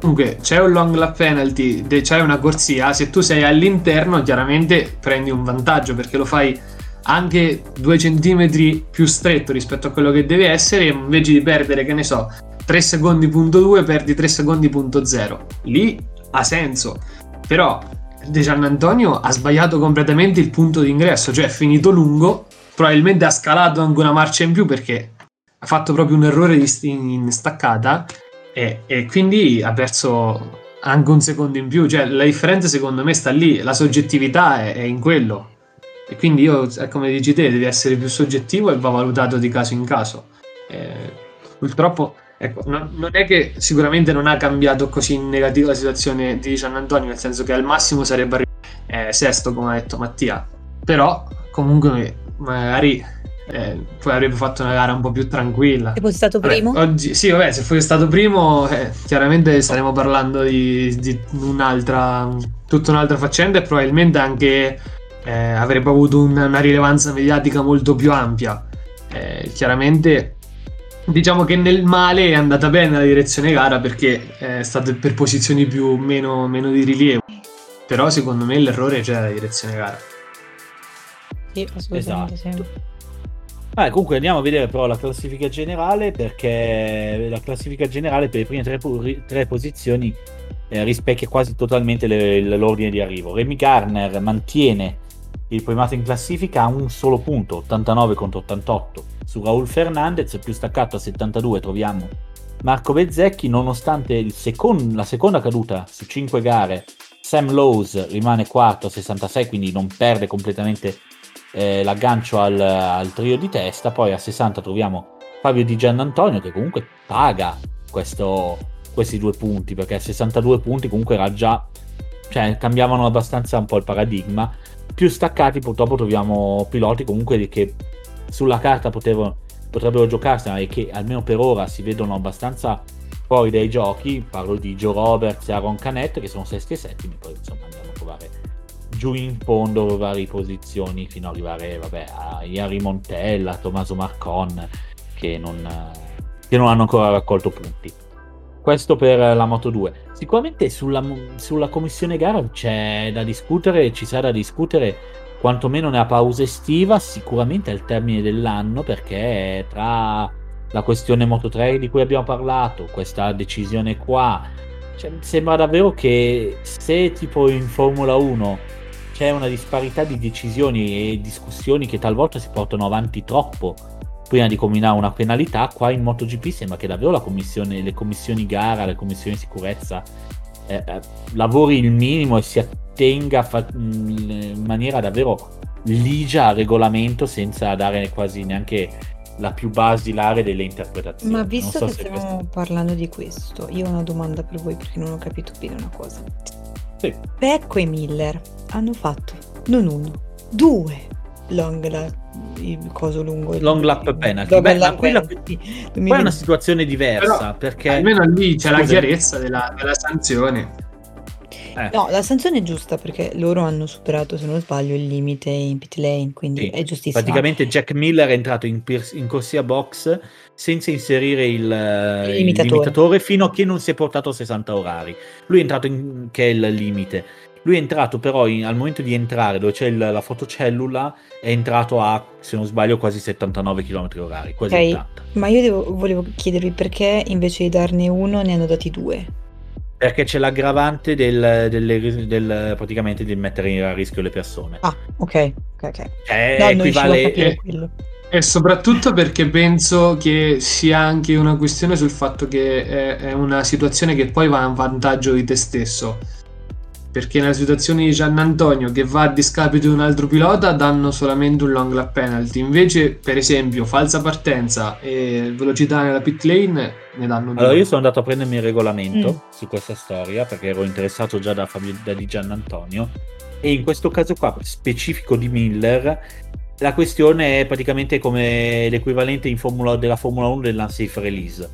Comunque c'è un long lap penalty, c'è una corsia, se tu sei all'interno chiaramente prendi un vantaggio perché lo fai anche due centimetri più stretto rispetto a quello che deve essere invece di perdere, che ne so, 3 secondi punto 2 perdi 3 secondi punto 0. Lì ha senso. Però De Gian Antonio ha sbagliato completamente il punto d'ingresso, cioè è finito lungo, probabilmente ha scalato anche una marcia in più perché ha fatto proprio un errore in staccata e, e, quindi ha perso anche un secondo in più. Cioè, la differenza secondo me sta lì, la soggettività è, è in quello. E quindi io, come dici te, devi essere più soggettivo e va valutato di caso in caso. Eh, purtroppo, ecco, non, non, è che sicuramente non ha cambiato così in negativo la situazione di San Antonio, nel senso che al massimo sarebbe arrivato eh, sesto, come ha detto Mattia. Però, comunque, magari eh, poi avrebbe fatto una gara un po' più tranquilla. Se fosse stato primo? Vabbè, oggi, sì, vabbè, se fosse stato primo, eh, chiaramente staremo parlando di, di, un'altra, tutta un'altra faccenda e probabilmente anche eh, avrebbe avuto una, una, rilevanza mediatica molto più ampia. Eh, chiaramente, diciamo che nel male è andata bene la direzione gara perché è stata per posizioni più meno, meno di rilievo. Però secondo me l'errore c'è la direzione gara. Sì, assolutamente esatto. sì. Ah, comunque andiamo a vedere però la classifica generale perché la classifica generale per le prime tre, tre posizioni eh, rispecchia quasi totalmente le, l'ordine di arrivo. Remy Garner mantiene il primato in classifica a un solo punto, 89 contro 88. Su Raul Fernandez, più staccato a 72, troviamo Marco Bezzecchi, nonostante second- la seconda caduta su 5 gare, Sam Lowe's rimane quarto a 66, quindi non perde completamente eh, l'aggancio al, al, trio di testa. Poi a 60 troviamo Fabio Di Giannantonio che comunque paga questo, questi due punti, perché a 62 punti comunque era già, cioè cambiavano abbastanza un po' il paradigma. Più staccati purtroppo troviamo piloti comunque che sulla carta potevano, potrebbero giocarsela e che almeno per ora si vedono abbastanza fuori dai giochi. Parlo di Joe Roberts e Aaron Canet che sono sesti e settimi, poi insomma andiamo a trovare giù in fondo varie posizioni fino ad arrivare vabbè, a Iari Montella, Tommaso Marcon che non, che non hanno ancora raccolto punti. Questo per la Moto 2. Sicuramente sulla, sulla commissione gara c'è da discutere, ci sarà da discutere quantomeno nella pausa estiva, sicuramente al termine dell'anno, perché tra la questione Moto 3 di cui abbiamo parlato, questa decisione qua, cioè, sembra davvero che se tipo in Formula 1 c'è una disparità di decisioni e discussioni che talvolta si portano avanti troppo prima di combinare una penalità, qua in MotoGP sembra che davvero la commissione, le commissioni gara, le commissioni sicurezza eh, eh, lavori il minimo e si attenga fa- in maniera davvero ligia al regolamento senza dare quasi neanche la più basilare delle interpretazioni. Ma visto so che stiamo questo... parlando di questo, io ho una domanda per voi perché non ho capito bene una cosa. Sì. Pecco e Miller hanno fatto non uno, due long la, il coso lungo. Long lap penalty. Beh, lap quella, penalty. Poi è una situazione diversa Però, perché... Almeno lì c'è Scusa. la chiarezza della, della sanzione. Eh. No, la sanzione è giusta perché loro hanno superato, se non sbaglio, il limite in pit lane, quindi sì. è giustissimo. Praticamente Jack Miller è entrato in, in corsia box senza inserire il, il, limitatore. il, limitatore. fino a che non si è portato a 60 orari. Lui è entrato in, che è il limite. Lui è entrato però in, al momento di entrare dove c'è il, la fotocellula è entrato a, se non sbaglio, quasi 79 km orari, quasi okay. 80. Ma io devo, volevo chiedervi perché invece di darne uno ne hanno dati due? Perché c'è l'aggravante del, del, del, praticamente di mettere a rischio le persone. Ah, ok, ok, ok. Cioè, no, equivale... E, e soprattutto perché penso che sia anche una questione sul fatto che è, è una situazione che poi va a vantaggio di te stesso perché nella situazione di Gian Antonio che va a discapito di un altro pilota danno solamente un long lap penalty. Invece per esempio falsa partenza e velocità nella pit lane ne danno due. allora io sono andato a prendermi il regolamento mm. su questa storia perché ero interessato già da, Fabio, da di Gian Antonio. E in questo caso qua specifico di Miller la questione è praticamente come l'equivalente in Formula, della Formula 1 dell'unsafe release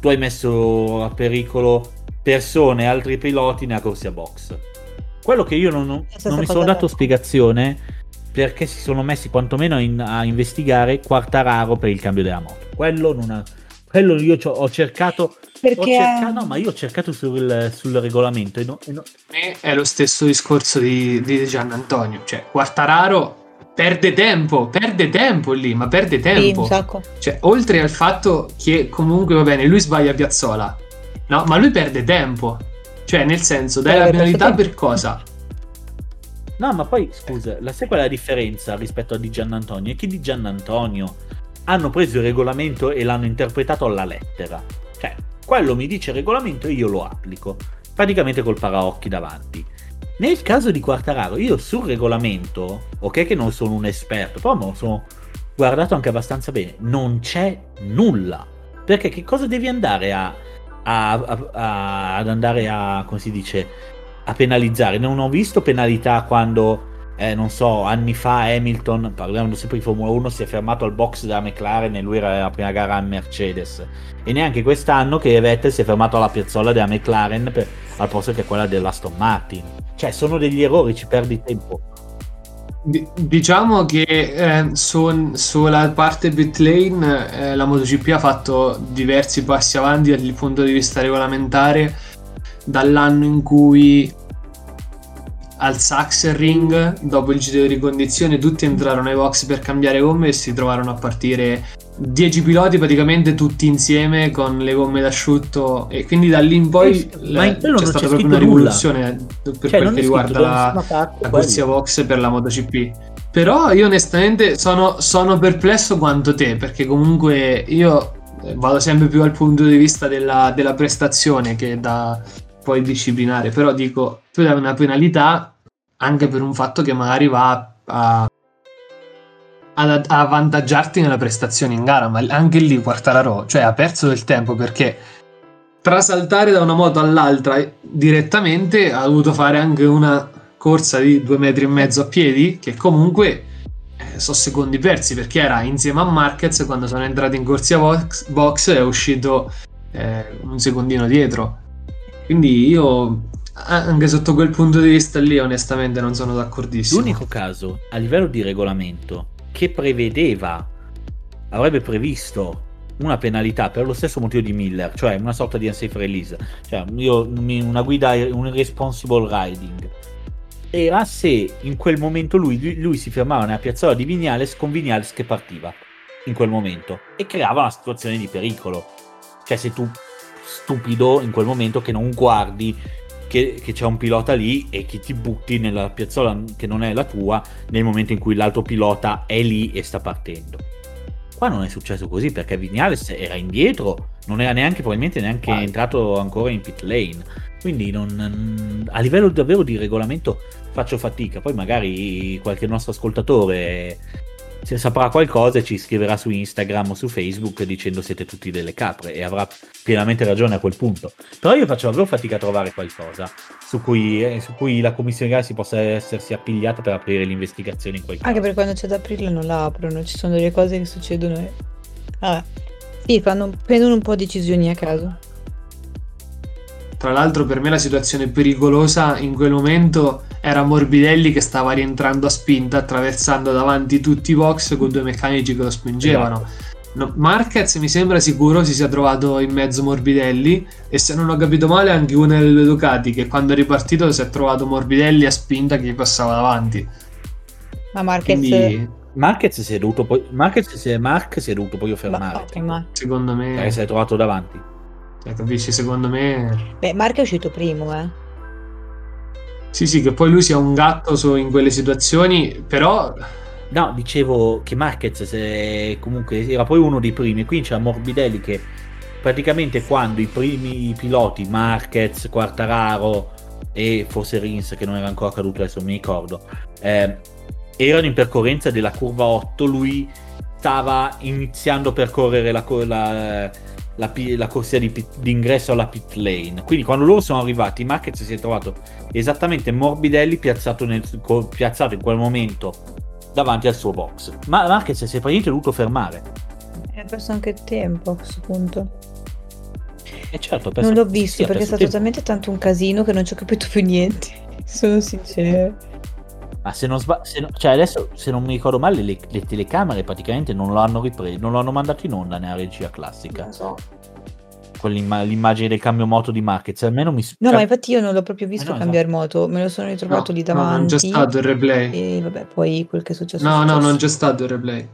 tu hai messo a pericolo persone e altri piloti nella corsia box quello che io non, non mi sono dato spiegazione perché si sono messi quantomeno in, a investigare Quartararo per il cambio della moto. Quello non ha, quello io ho cercato perché... Ho cercato, no, ma io ho cercato sul, sul regolamento. E no, e no. È lo stesso discorso di, di Gian Antonio. Cioè, Quartararo perde tempo, perde tempo lì, ma perde tempo. Sì, cioè, oltre al fatto che comunque va bene, lui sbaglia Piazzola, no, ma lui perde tempo. Cioè, nel senso, dai la penalità per cosa? No, ma poi scusa, la sai qual è la differenza rispetto a Di Giannantonio? È che Di Giannantonio hanno preso il regolamento e l'hanno interpretato alla lettera. Cioè, quello mi dice il regolamento e io lo applico. Praticamente col paraocchi davanti. Nel caso di Quartararo, io sul regolamento, ok che non sono un esperto, però me lo sono guardato anche abbastanza bene, non c'è nulla. Perché che cosa devi andare a a, a, ad andare a, come si dice, a penalizzare. Non ho visto penalità quando, eh, non so, anni fa Hamilton, parliamo sempre di Formula 1, si è fermato al box della McLaren e lui era la prima gara a Mercedes. E neanche quest'anno che Vettel si è fermato alla piazzola della McLaren per, al posto che quella dell'Aston Martin. Cioè, sono degli errori, ci perdi tempo diciamo che eh, su, sulla parte pit lane eh, la MotoGP ha fatto diversi passi avanti dal punto di vista regolamentare dall'anno in cui al Sachsenring dopo il giro di ricondizione tutti entrarono ai box per cambiare gomme e si trovarono a partire 10 piloti praticamente tutti insieme con le gomme d'asciutto e quindi da lì in poi eh, in c'è stata c'è proprio una rivoluzione per cioè, quel che riguarda la, la corsia box per la MotoGP. Però io onestamente sono, sono perplesso quanto te perché comunque io vado sempre più al punto di vista della, della prestazione che da poi disciplinare, però dico, tu dai una penalità anche per un fatto che magari va a, a, a avvantaggiarti nella prestazione in gara, ma anche lì Quartararo, cioè ha perso del tempo perché trasaltare da una moto all'altra direttamente ha dovuto fare anche una corsa di due metri e mezzo a piedi che comunque sono secondi persi perché era insieme a Marquez quando sono entrati in corsia box, box è uscito eh, un secondino dietro. Quindi io anche sotto quel punto di vista lì onestamente non sono d'accordissimo. L'unico caso a livello di regolamento che prevedeva, avrebbe previsto una penalità per lo stesso motivo di Miller, cioè una sorta di unsafe release, cioè io, una guida, un irresponsible riding era se in quel momento lui, lui si fermava nella piazzola di Vignales con Vignales che partiva in quel momento e creava una situazione di pericolo. Cioè se tu stupido in quel momento che non guardi che, che, c'è un pilota lì e che ti butti nella piazzola che non è la tua nel momento in cui l'altro pilota è lì e sta partendo. Qua non è successo così perché Vignales era indietro, non era neanche probabilmente neanche ah. entrato ancora in pit lane. Quindi non, a livello davvero di regolamento faccio fatica. Poi magari qualche nostro ascoltatore se saprà qualcosa ci scriverà su Instagram o su Facebook dicendo siete tutti delle capre e avrà pienamente ragione a quel punto. Però io faccio davvero fatica a trovare qualcosa su cui, eh, su cui la commissione gara si possa essersi appigliata per aprire l'investigazione in quel caso. Anche perché quando c'è da aprirla non la aprono, ci sono delle cose che succedono e... Vabbè. Sì, fanno, prendono un po' decisioni a caso. Tra l'altro per me la situazione pericolosa in quel momento era Morbidelli che stava rientrando a spinta attraversando davanti tutti i box con due meccanici che lo spingevano. Esatto. No, Marquez mi sembra sicuro si sia trovato in mezzo Morbidelli e se non ho capito male anche una delle due Ducati che quando è ripartito si è trovato Morbidelli a spinta che gli passava davanti. Ma Marquez... Quindi... Marquez si è dovuto poi Marquez si è, Mark si è dovuto poi fermare. Ma, okay, ma... Secondo me... Perché si è trovato davanti. Cioè, capisci? Secondo me. Beh, Mark è uscito primo, eh. Sì, sì, che poi lui sia un gatto su, in quelle situazioni, però. No, dicevo che Marquez se comunque era poi uno dei primi. Qui c'è Morbidelli che praticamente quando i primi piloti, Marquez, Quartararo e forse Rins, che non era ancora caduto, adesso mi ricordo, eh, erano in percorrenza della curva 8, lui stava iniziando a percorrere la, la, la, la corsia di, pit, di, ingresso alla pit lane. Quindi quando loro sono arrivati, Marquez si è trovato esattamente Morbidelli piazzato, nel, piazzato in quel momento davanti al suo box. Ma Marquez si è praticamente dovuto fermare. Ha perso anche tempo a questo punto. E eh, certo, non l'ho visto sì, perché è stato tempo. talmente tanto un casino che non ci ho capito più niente. Sono sincero. Ma se non sbaglio, cioè adesso se non mi ricordo male, le, le telecamere praticamente non lo hanno ripreso, non lo hanno mandato in onda nella regia classica. Non so. Quell'immagine del cambio moto di Marquez, almeno mi No, ma infatti io non l'ho proprio visto eh no, cambiare esatto. moto, me lo sono ritrovato no, lì davanti. No, non c'è stato il replay. E vabbè, poi quel che è successo. No, è successo. no, non c'è stato il replay.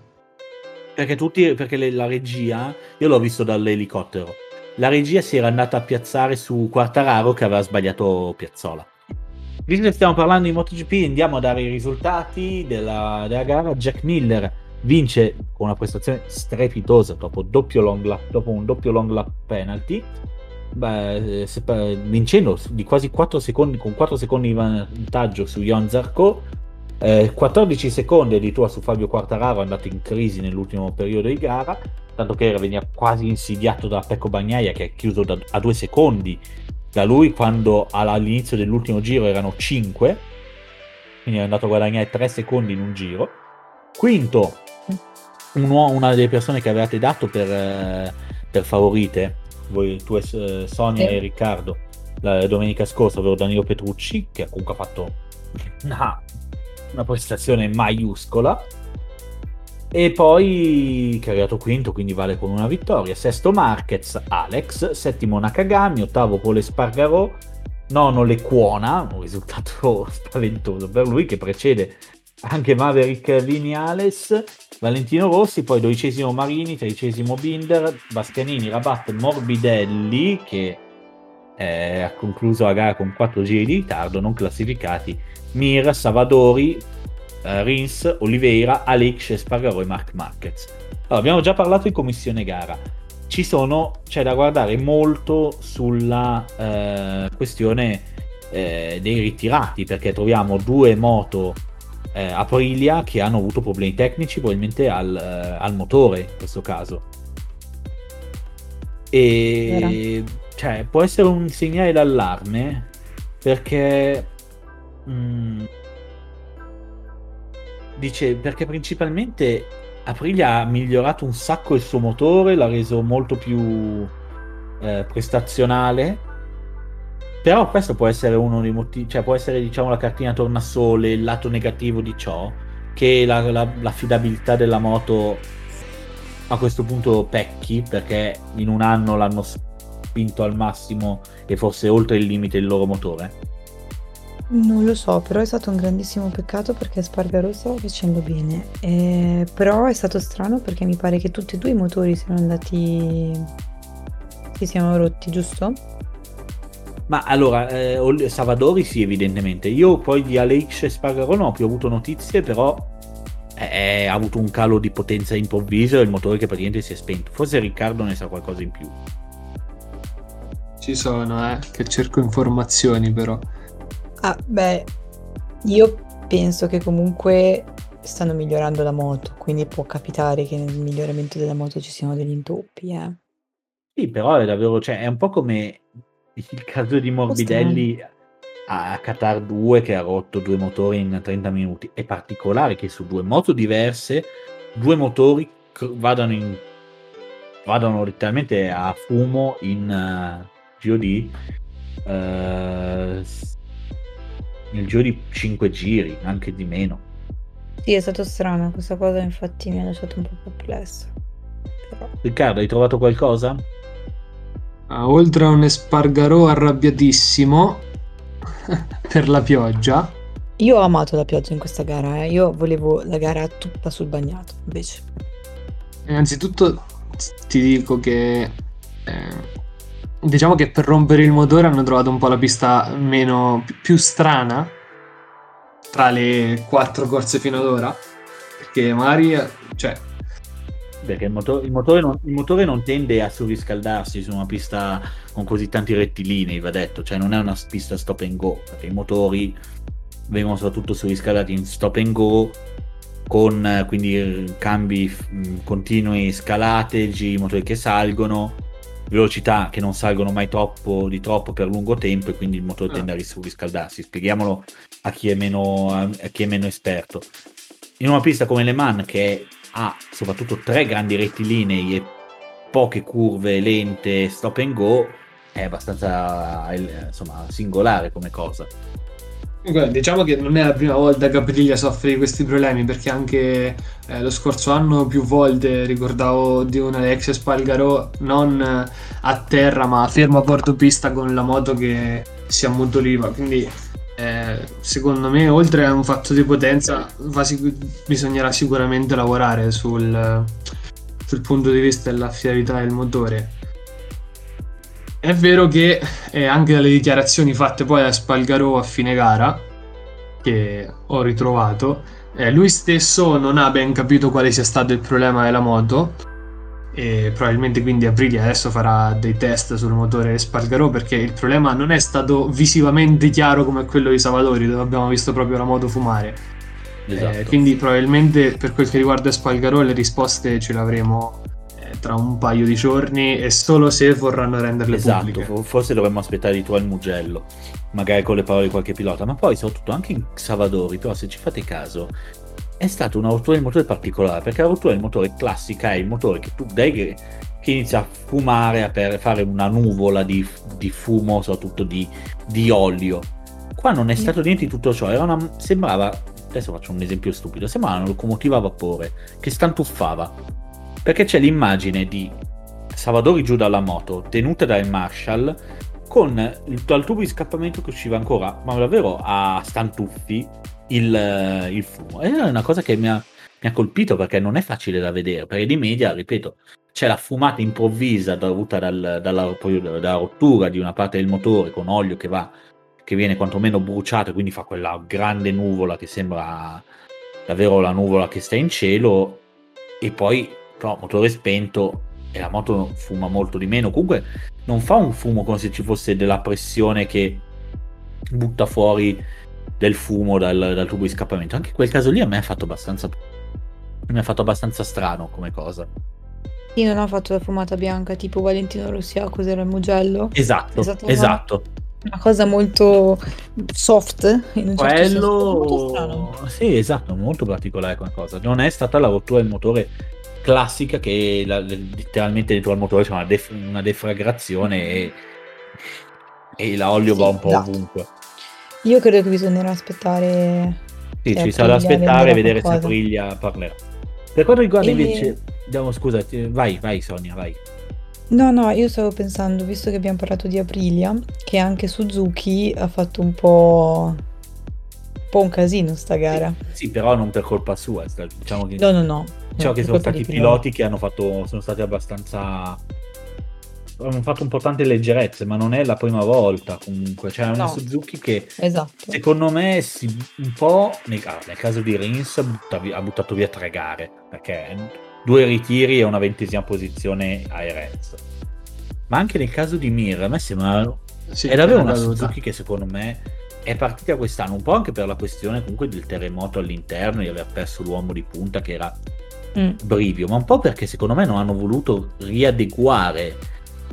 Perché tutti, perché le, la regia, io l'ho visto dall'elicottero. La regia si era andata a piazzare su Quartararo che aveva sbagliato piazzola. Visto che stiamo parlando di MotoGP, andiamo a dare i risultati della, della gara. Jack Miller vince con una prestazione strepitosa dopo, lap, dopo un doppio long lap penalty. Beh, vincendo di quasi 4 secondi con 4 secondi di vantaggio su Jon Zarco eh, 14 secondi addirittura su Fabio Quartararo andato in crisi nell'ultimo periodo di gara tanto che veniva quasi insidiato da Pecco Bagnaia che è chiuso da, a 2 secondi da lui quando all'inizio dell'ultimo giro erano 5, quindi è andato a guadagnare 3 secondi in un giro. Quinto, un una delle persone che avevate dato per, eh, per favorite, voi, tu e Sonia e Riccardo, la domenica scorsa, ovvero Danilo Petrucci, che comunque ha fatto una, una prestazione maiuscola e poi è arrivato quinto, quindi vale con una vittoria. Sesto Marquez, Alex. Settimo Nakagami. Ottavo Pole Spargarò. Nono Lecuona, un risultato spaventoso per lui che precede anche Maverick Vignales, Valentino Rossi, poi dodicesimo Marini, tredicesimo Binder, Bastianini, Rabat, Morbidelli che eh, ha concluso la gara con 4 giri di ritardo, non classificati, Mir, Savadori, eh, Rins, Oliveira, Alex, Spargaro e Mark Marquez. Allora, abbiamo già parlato di commissione gara. Ci sono, c'è da guardare molto sulla eh, questione eh, dei ritirati, perché troviamo due moto eh, Aprilia che hanno avuto problemi tecnici probabilmente al, eh, al motore in questo caso. E cioè, può essere un segnale d'allarme perché mh, mm, dice perché principalmente Aprilia ha migliorato un sacco il suo motore, l'ha reso molto più eh, prestazionale però questo può essere uno dei motivi, cioè può essere diciamo la cartina tornasole, il lato negativo di ciò, che la, la, l'affidabilità della moto a questo punto pecchi perché in un anno l'hanno spinto al massimo e forse oltre il limite il loro motore? Non lo so, però è stato un grandissimo peccato perché Spargaro stava facendo bene. Eh, però è stato strano perché mi pare che tutti e due i motori siano andati. si siano rotti, giusto? Ma allora, eh, Savadori sì, evidentemente. Io poi di Alex e Spargaro non ho più avuto notizie, però ha avuto un calo di potenza improvviso e il motore che praticamente si è spento. Forse Riccardo ne sa qualcosa in più. Ci sono, eh, che cerco informazioni però. Ah, beh, io penso che comunque stanno migliorando la moto, quindi può capitare che nel miglioramento della moto ci siano degli intoppi, eh. Sì, però è davvero, cioè, è un po' come il caso di Morbidelli a Qatar 2 che ha rotto due motori in 30 minuti. È particolare che su due moto diverse, due motori vadano, in, vadano letteralmente a fumo in uh, giro di uh, nel giro di 5 giri, anche di meno. Sì, è stato strano, questa cosa infatti mi ha lasciato un po' perplesso. Però... Riccardo, hai trovato qualcosa? Ah, oltre a un Espargarò arrabbiatissimo per la pioggia. Io ho amato la pioggia in questa gara, eh. io volevo la gara tutta sul bagnato, invece. Innanzitutto ti dico che eh, diciamo che per rompere il motore hanno trovato un po' la pista meno più strana tra le quattro corse fino ad ora perché magari cioè perché il motore, il, motore non, il motore, non, tende a surriscaldarsi su una pista con così tanti rettilinei, va detto, cioè non è una pista stop and go, perché i motori vengono soprattutto surriscaldati in stop and go con quindi cambi continui, scalate, giri motori che salgono, velocità che non salgono mai troppo di troppo per lungo tempo e quindi il motore tende a surriscaldarsi. Spieghiamolo a chi è meno, a chi è meno esperto. In una pista come Le Mans che ha soprattutto tre grandi rettilinei e poche curve lente stop and go è abbastanza insomma singolare come cosa diciamo che non è la prima volta che Aprilia soffre di questi problemi perché anche eh, lo scorso anno più volte ricordavo di una ex Spalgaro non a terra ma fermo a porto pista con la moto che si ammutoliva quindi eh, secondo me oltre a un fatto di potenza sic- bisognerà sicuramente lavorare sul, sul, punto di vista dell'affidabilità del motore è vero che eh, anche dalle dichiarazioni fatte poi a Spalgarò a fine gara che ho ritrovato eh, lui stesso non ha ben capito quale sia stato il problema della moto e probabilmente quindi Aprilia adesso farà dei test sul motore Spargarò perché il problema non è stato visivamente chiaro come quello di Savadori dove abbiamo visto proprio la moto fumare esatto. eh, quindi probabilmente per quel che riguarda Spalgarò le risposte ce le avremo tra un paio di giorni e solo se vorranno renderle esatto, pubbliche. forse dovremmo aspettare di tu al Mugello magari con le parole di qualche pilota ma poi soprattutto anche in Savadori però se ci fate caso è stata una rottura del motore particolare perché la rottura del motore classica è il motore che tu dai che, che inizia a fumare per fare una nuvola di, di fumo soprattutto di, di, olio. Qua non è stato niente di tutto ciò una, sembrava adesso faccio un esempio stupido sembrava una locomotiva a vapore che stantuffava perché c'è l'immagine di Salvadori giù dalla moto tenuta dal Marshall con il, dal tubo di scappamento che usciva ancora ma davvero a stantuffi il, il fumo. È una cosa che mi ha, mi ha colpito perché non è facile da vedere, perché di media, ripeto, c'è la fumata improvvisa dovuta dal, dalla, dalla, rottura di una parte del motore con olio che va che viene quantomeno bruciato e quindi fa quella grande nuvola che sembra davvero la nuvola che sta in cielo e poi però motore spento e la moto fuma molto di meno. Comunque non fa un fumo come se ci fosse della pressione che butta fuori del fumo dal, dal tubo di scappamento. Anche quel caso lì a me ha fatto abbastanza mi ha fatto abbastanza strano come cosa. Io non ho fatto la fumata bianca tipo Valentino Rossi a cos'era il Mugello. Esatto esatto una cosa molto soft in un certo quello senso. sì esatto molto particolare come cosa. Non è stata la rottura del motore classica che la, letteralmente dentro al motore c'è una, def- una defragrazione e, e l'olio sì, va un po' esatto. ovunque io credo che bisognerà aspettare sì ci sarà da aspettare e vedere qualcosa. se Aprilia parlerà per quanto riguarda e... invece Andiamo, scusa, vai, vai Sonia, vai. No, no, io stavo pensando, visto che abbiamo parlato di Aprilia, che anche Suzuki ha fatto un po', po un casino sta gara. Sì, sì, però non per colpa sua. Diciamo che, no, no, no. Diciamo che sono stati piloti che hanno fatto, sono stati abbastanza hanno fatto un po' tante leggerezze, ma non è la prima volta comunque. C'è una Suzuki che esatto. secondo me si, un po' nel, nel caso di Rins ha buttato via tre gare perché due ritiri e una ventesima posizione a Erez. Ma anche nel caso di Mir, a me sembra sì, è davvero una Suzuki che secondo me è partita quest'anno, un po' anche per la questione comunque del terremoto all'interno, di aver perso l'uomo di punta che era mm. Brivio, ma un po' perché secondo me non hanno voluto riadeguare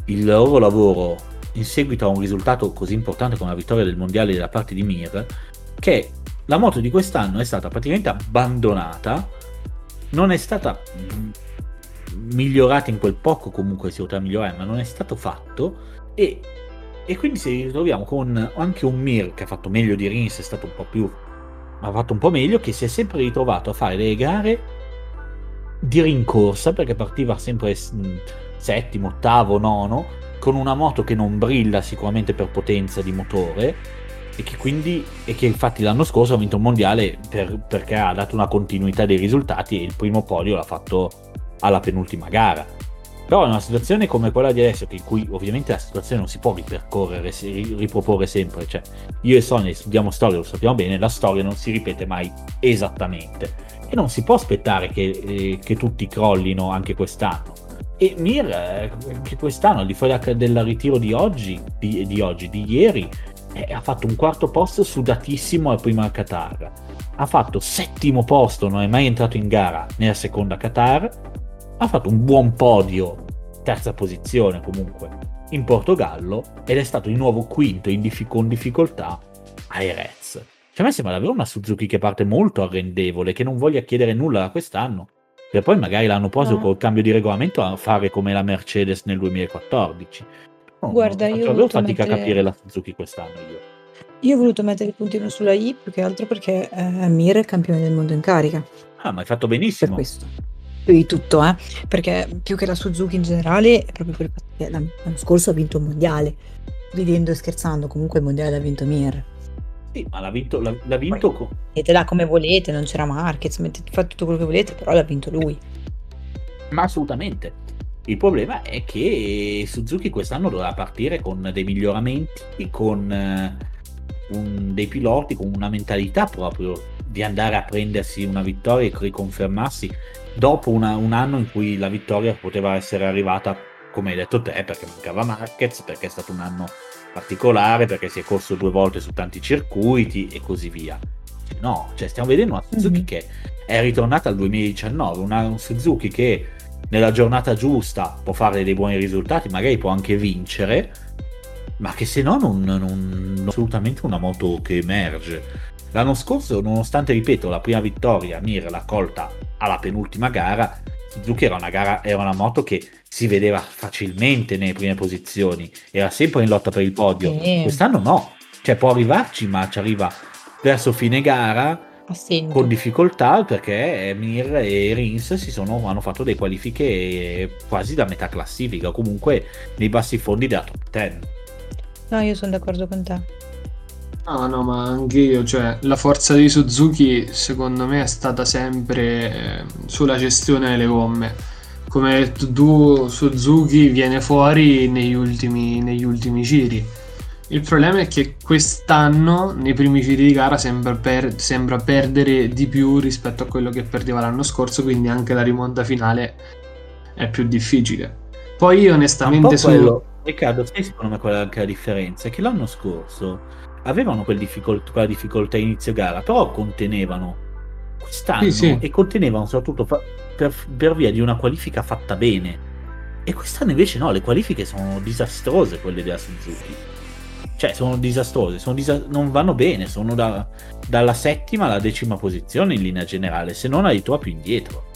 il loro lavoro in seguito a un risultato così importante come la vittoria del mondiale da parte di Mir, che la moto di quest'anno è stata praticamente abbandonata non è stata migliorata in quel poco comunque si potrà migliorare ma non è stato fatto e, e quindi ci ritroviamo con anche un Mir che ha fatto meglio di Rins è stato un po' più ha fatto un po' meglio che si è sempre ritrovato a fare delle gare di rincorsa perché partiva sempre settimo, ottavo, nono con una moto che non brilla sicuramente per potenza di motore e che quindi e che infatti l'anno scorso ha vinto un mondiale per, perché ha dato una continuità dei risultati e il primo podio l'ha fatto alla penultima gara. Però in una situazione come quella di adesso, in cui ovviamente la situazione non si può ripercorrere, riproporre sempre, cioè io e Sonia studiamo storia, lo sappiamo bene, la storia non si ripete mai esattamente e non si può aspettare che, eh, che tutti crollino anche quest'anno. E Mir, eh, che quest'anno, al di fuori del ritiro di oggi, di, di oggi, di ieri, eh, ha fatto un quarto posto sudatissimo al prima Qatar. Ha fatto settimo posto, non è mai entrato in gara nella seconda Qatar. Ha fatto un buon podio, terza posizione comunque, in Portogallo ed è stato di nuovo quinto in dif- con difficoltà a Erez. Cioè, a me sembra davvero una Suzuki che parte molto arrendevole, che non voglia chiedere nulla da quest'anno. Per poi magari l'hanno preso no. col cambio di regolamento a fare come la Mercedes nel 2014. No, Guarda, io avevo fatica mettere... a capire la Suzuki quest'anno io. Io ho voluto mettere il puntino sulla I più che altro perché eh, Mir è campione del mondo in carica. Ah, ma hai fatto benissimo. Per questo. Più di tutto, eh? Perché più che la Suzuki in generale è proprio per il fatto che l'anno scorso ha vinto un mondiale. Ridendo e scherzando, comunque il mondiale l'ha vinto Mir. Sì, ma l'ha vinto, l'ha, l'ha vinto con... Mettetela come volete, non c'era Marquez, mettete, fate tutto quello che volete, però l'ha vinto lui. Ma assolutamente. Il problema è che Suzuki quest'anno dovrà partire con dei miglioramenti, con uh, un, dei piloti, con una mentalità proprio di andare a prendersi una vittoria e riconfermarsi dopo una, un anno in cui la vittoria poteva essere arrivata, come hai detto te, perché mancava Marquez, perché è stato un anno particolare, perché si è corso due volte su tanti circuiti e così via. No, cioè stiamo vedendo una Suzuki mm-hmm. che è ritornata al 2019, una un Suzuki che nella giornata giusta può fare dei buoni risultati, magari può anche vincere, ma che se no non, non assolutamente una moto che emerge. L'anno scorso, nonostante, ripeto, la prima vittoria Mir l'ha colta alla penultima gara, Suzuki era una, gara, era una moto che si vedeva facilmente nelle prime posizioni, era sempre in lotta per il podio. Sì. Quest'anno no, cioè può arrivarci, ma ci arriva verso fine gara Assento. con difficoltà perché Mir e Rins si sono, hanno fatto delle qualifiche quasi da metà classifica, comunque nei bassi fondi della top 10. No, io sono d'accordo con te. No, no, ma anche io, cioè, la forza di Suzuki secondo me è stata sempre eh, sulla gestione delle gomme. Come hai detto tu, Suzuki viene fuori negli ultimi, negli ultimi giri. Il problema è che quest'anno, nei primi giri di gara, sembra, per- sembra perdere di più rispetto a quello che perdeva l'anno scorso, quindi anche la rimonta finale è più difficile. Poi io onestamente su... Quello, Riccardo, sai secondo me qual è anche la differenza? È che l'anno scorso avevano quel difficol- quella difficoltà inizio gara, però contenevano quest'anno sì, sì. e contenevano soprattutto fa- per, per, via di una qualifica fatta bene. E quest'anno invece no, le qualifiche sono disastrose quelle della Suzuki. Cioè, sono disastrose, sono disa- non vanno bene, sono da- dalla settima alla decima posizione in linea generale, se non addirittura più indietro.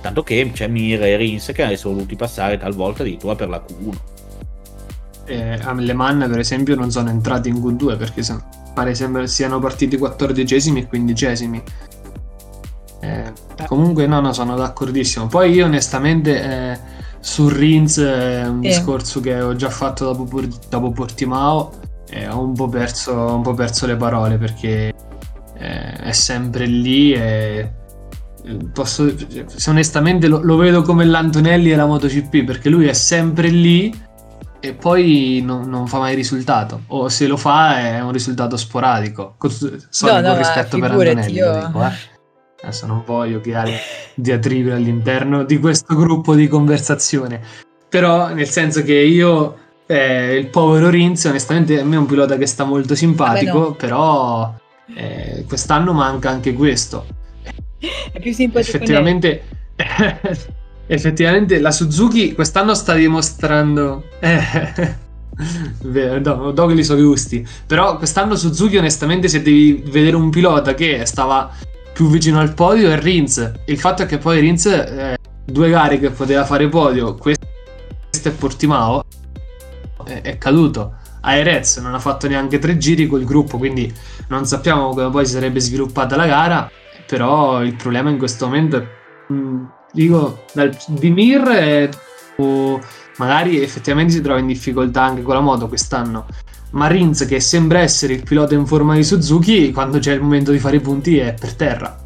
Tanto che c'è Mir e Rins che sono voluti passare talvolta addirittura per la Q1 eh, Le Mans per esempio non sono entrati in Q2 perché sono, pare sembra siano partiti quattordicesimi e quindicesimi. Eh, comunque no no sono d'accordissimo. Poi io onestamente eh, su Rins è un discorso che ho già fatto dopo, dopo Portimao e ho un po' perso, un po' perso le parole perché eh, è sempre lì e posso, se onestamente lo, lo, vedo come l'Antonelli e la MotoGP perché lui è sempre lì e poi non, non, fa mai risultato. O se lo fa è un risultato sporadico. Con, no, no, rispetto per Antonelli io... dico, eh. adesso non voglio creare diatribe all'interno di questo gruppo di conversazione. Però nel senso che io eh, il povero Rins onestamente a me è un pilota che sta molto simpatico no. però eh, quest'anno manca anche questo. È più simpatico effettivamente effettivamente la Suzuki quest'anno sta dimostrando... Eh, no, do i suoi gusti. Però quest'anno Suzuki onestamente se devi vedere un pilota che stava più vicino al podio è Rins. Il fatto è che poi Rins, eh, due gare che poteva fare podio, questo è Portimao, è, è caduto. A Erez non ha fatto neanche tre giri col gruppo, quindi non sappiamo come poi si sarebbe sviluppata la gara. Però il problema in questo momento è... Mm, dico, dal, di Mir è, o magari effettivamente si trova in difficoltà anche con la moto quest'anno. Ma Rins, che sembra essere il pilota in forma di Suzuki, quando c'è il momento di fare i punti è per terra.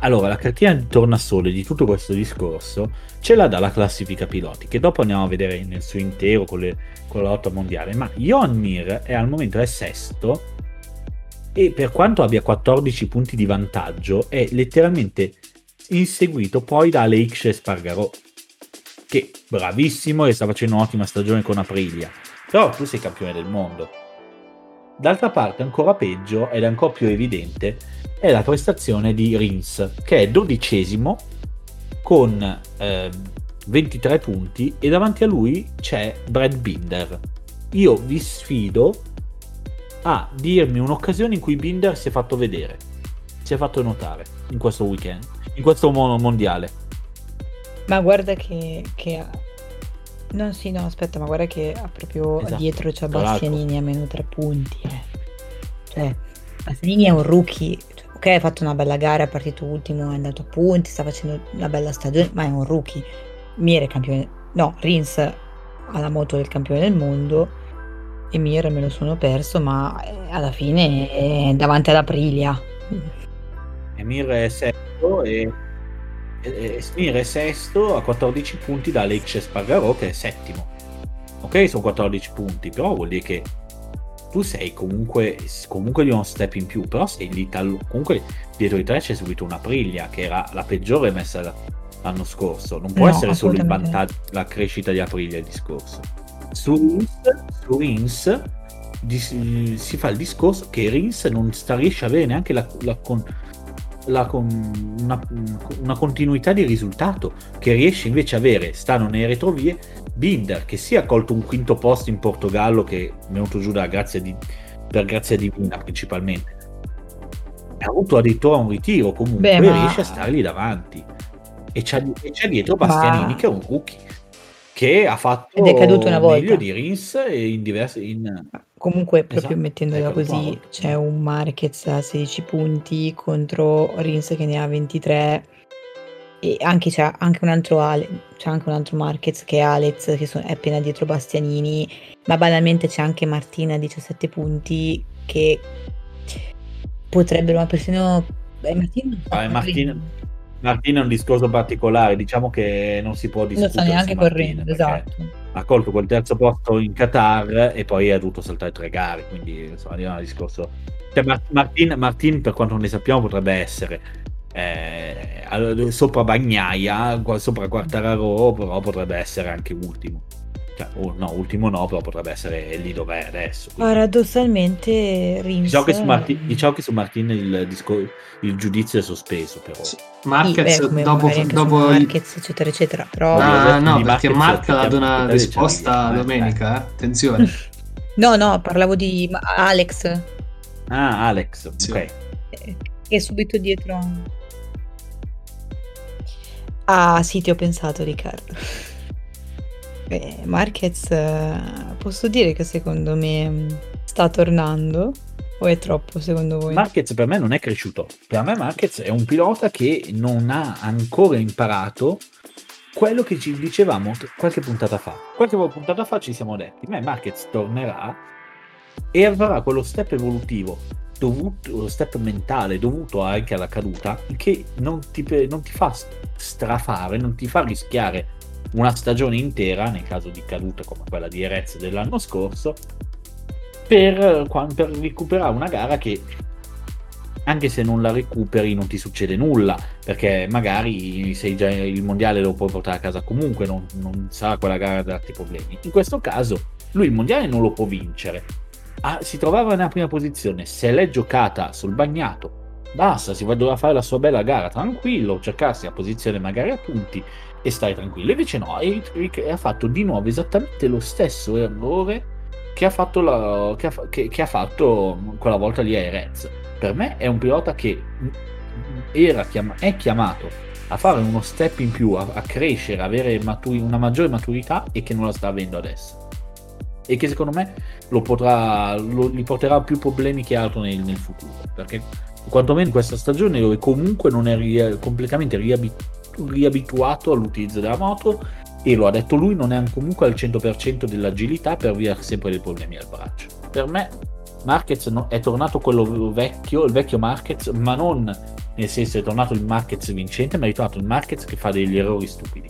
Allora, la cartina di tornasole di tutto questo discorso ce l'ha dalla classifica piloti, che dopo andiamo a vedere nel suo intero con, le, con la lotta mondiale. Ma Johan Mir è al momento è sesto e per quanto abbia 14 punti di vantaggio è letteralmente inseguito poi da Alex Espargarò, che bravissimo e sta facendo un'ottima stagione con Aprilia, però tu sei campione del mondo. D'altra parte, ancora peggio ed ancora più evidente è la prestazione di Rins, che è dodicesimo con eh, 23 punti e davanti a lui c'è Brad Binder. Io vi sfido a dirmi un'occasione in cui Binder si è fatto vedere, si è fatto notare in questo weekend in questo mondiale. Ma guarda che, che ha... Non sì, no, aspetta, ma guarda che ha proprio esatto. dietro c'è Bastianini a meno tre punti. Eh. Cioè, Bastianini è un rookie. Cioè, ok, ha fatto una bella gara, è partito ultimo, è andato a punti, sta facendo una bella stagione, ma è un rookie. Mir è campione... No, Rins ha la moto del campione del mondo e Mir me lo sono perso, ma eh, alla fine è davanti ad Aprilia. E Mir è serio e, e, e è sesto a 14 punti da Alex Spargarò che è settimo. Ok, sono 14 punti, però vuol dire che tu sei comunque, comunque di uno step in più, però sei lì tal- comunque dietro di te c'è subito una Priglia che era la peggiore messa l'anno scorso. Non può no, essere solo il vantaggio, la crescita di Aprilia il discorso. Su Rins, su Rins di, si fa il discorso che Rins non sta, riesce a avere neanche la, la, la, una, una, continuità di risultato che riesce invece a avere, stanno nelle retrovie, Binder che si è colto un quinto posto in Portogallo che è venuto giù da grazia di, per grazia divina principalmente. Ha avuto addirittura un ritiro comunque Beh, ma... riesce a stargli davanti. E c'è, e c'è dietro Bastianini ma... che è un rookie che ha fatto Ed è caduto una volta. meglio di Rins in diversi in... comunque proprio esatto, mettendola così c'è un Marquez a 16 punti contro Rins che ne ha 23 e anche c'è anche un altro Ale, c'è anche un altro Marquez che è Alex che so- è appena dietro Bastianini, ma banalmente c'è anche Martina a 17 punti che potrebbero ma persino eh, Martina, Ah. Martina- Martina è un discorso particolare, diciamo che non si può non discutere. sta neanche correndo, esatto. Ha colto quel terzo posto in Qatar e poi ha dovuto saltare tre gare, quindi insomma andiamo al discorso. Cioè, Mar- Martin, Martin, per quanto ne sappiamo, potrebbe essere eh, sopra Bagnaia, sopra Quartararo, però potrebbe essere anche ultimo. Cioè, oh, no, ultimo no, però potrebbe essere lì dov'è adesso. quindi- Paradossalmente Rins Diciamo che su Martin, diciamo che su Martin il, discor- il giudizio è sospeso, però. Sì. Sì, Marquez beh, come dopo, dopo Marquez, eccetera, eccetera. Però Ah, no, perché Marquez Mark ha dato una risposta domenica, eh. attenzione. no, no, parlavo di Alex Ah, Alex, Sì. ok. eh, che è subito dietro. Ah, sì, ti ho pensato, Riccardo. Eh, Marquez, eh, posso dire che secondo me mh, sta tornando? O è troppo secondo voi? Marquez per me non è cresciuto. Per me Marquez è un pilota che non ha ancora imparato quello che ci dicevamo qualche puntata fa. Qualche puntata fa ci siamo detti, ma Marquez tornerà e avrà quello step evolutivo dovuto, lo step mentale dovuto anche alla caduta che non ti, non ti fa strafare, non ti fa rischiare una stagione intera, nel caso di caduta come quella di Erez dell'anno scorso, per, per recuperare una gara che anche se non la recuperi non ti succede nulla perché magari sei già il mondiale lo puoi portare a casa comunque non, non sarà quella gara a darti problemi. In questo caso lui il mondiale non lo può vincere. Ah, si trovava nella prima posizione se l'è giocata sul bagnato basta si va doveva fare la sua bella gara tranquillo cercarsi la posizione magari a punti e stare tranquillo invece no e- e ha fatto di nuovo esattamente lo stesso errore che ha fatto, la- che ha che- che ha fatto quella volta lì a Erez. Per me è un pilota che era chiama- è chiamato a fare uno step in più, a, a crescere, avere maturi- una maggiore maturità e che non la sta avendo adesso. E che secondo me lo potrà, lo- gli porterà più problemi che altro nel, nel futuro. Perché quantomeno in questa stagione dove comunque non è ri- completamente riabi- riabituato all'utilizzo della moto e lo ha detto lui, non è comunque al 100% dell'agilità per via sempre dei problemi al braccio. Per me Marquez no- è tornato quello vecchio, il vecchio Marquez, ma non nel senso è tornato il Marquez vincente, ma è ritornato il Marquez che fa degli errori stupidi.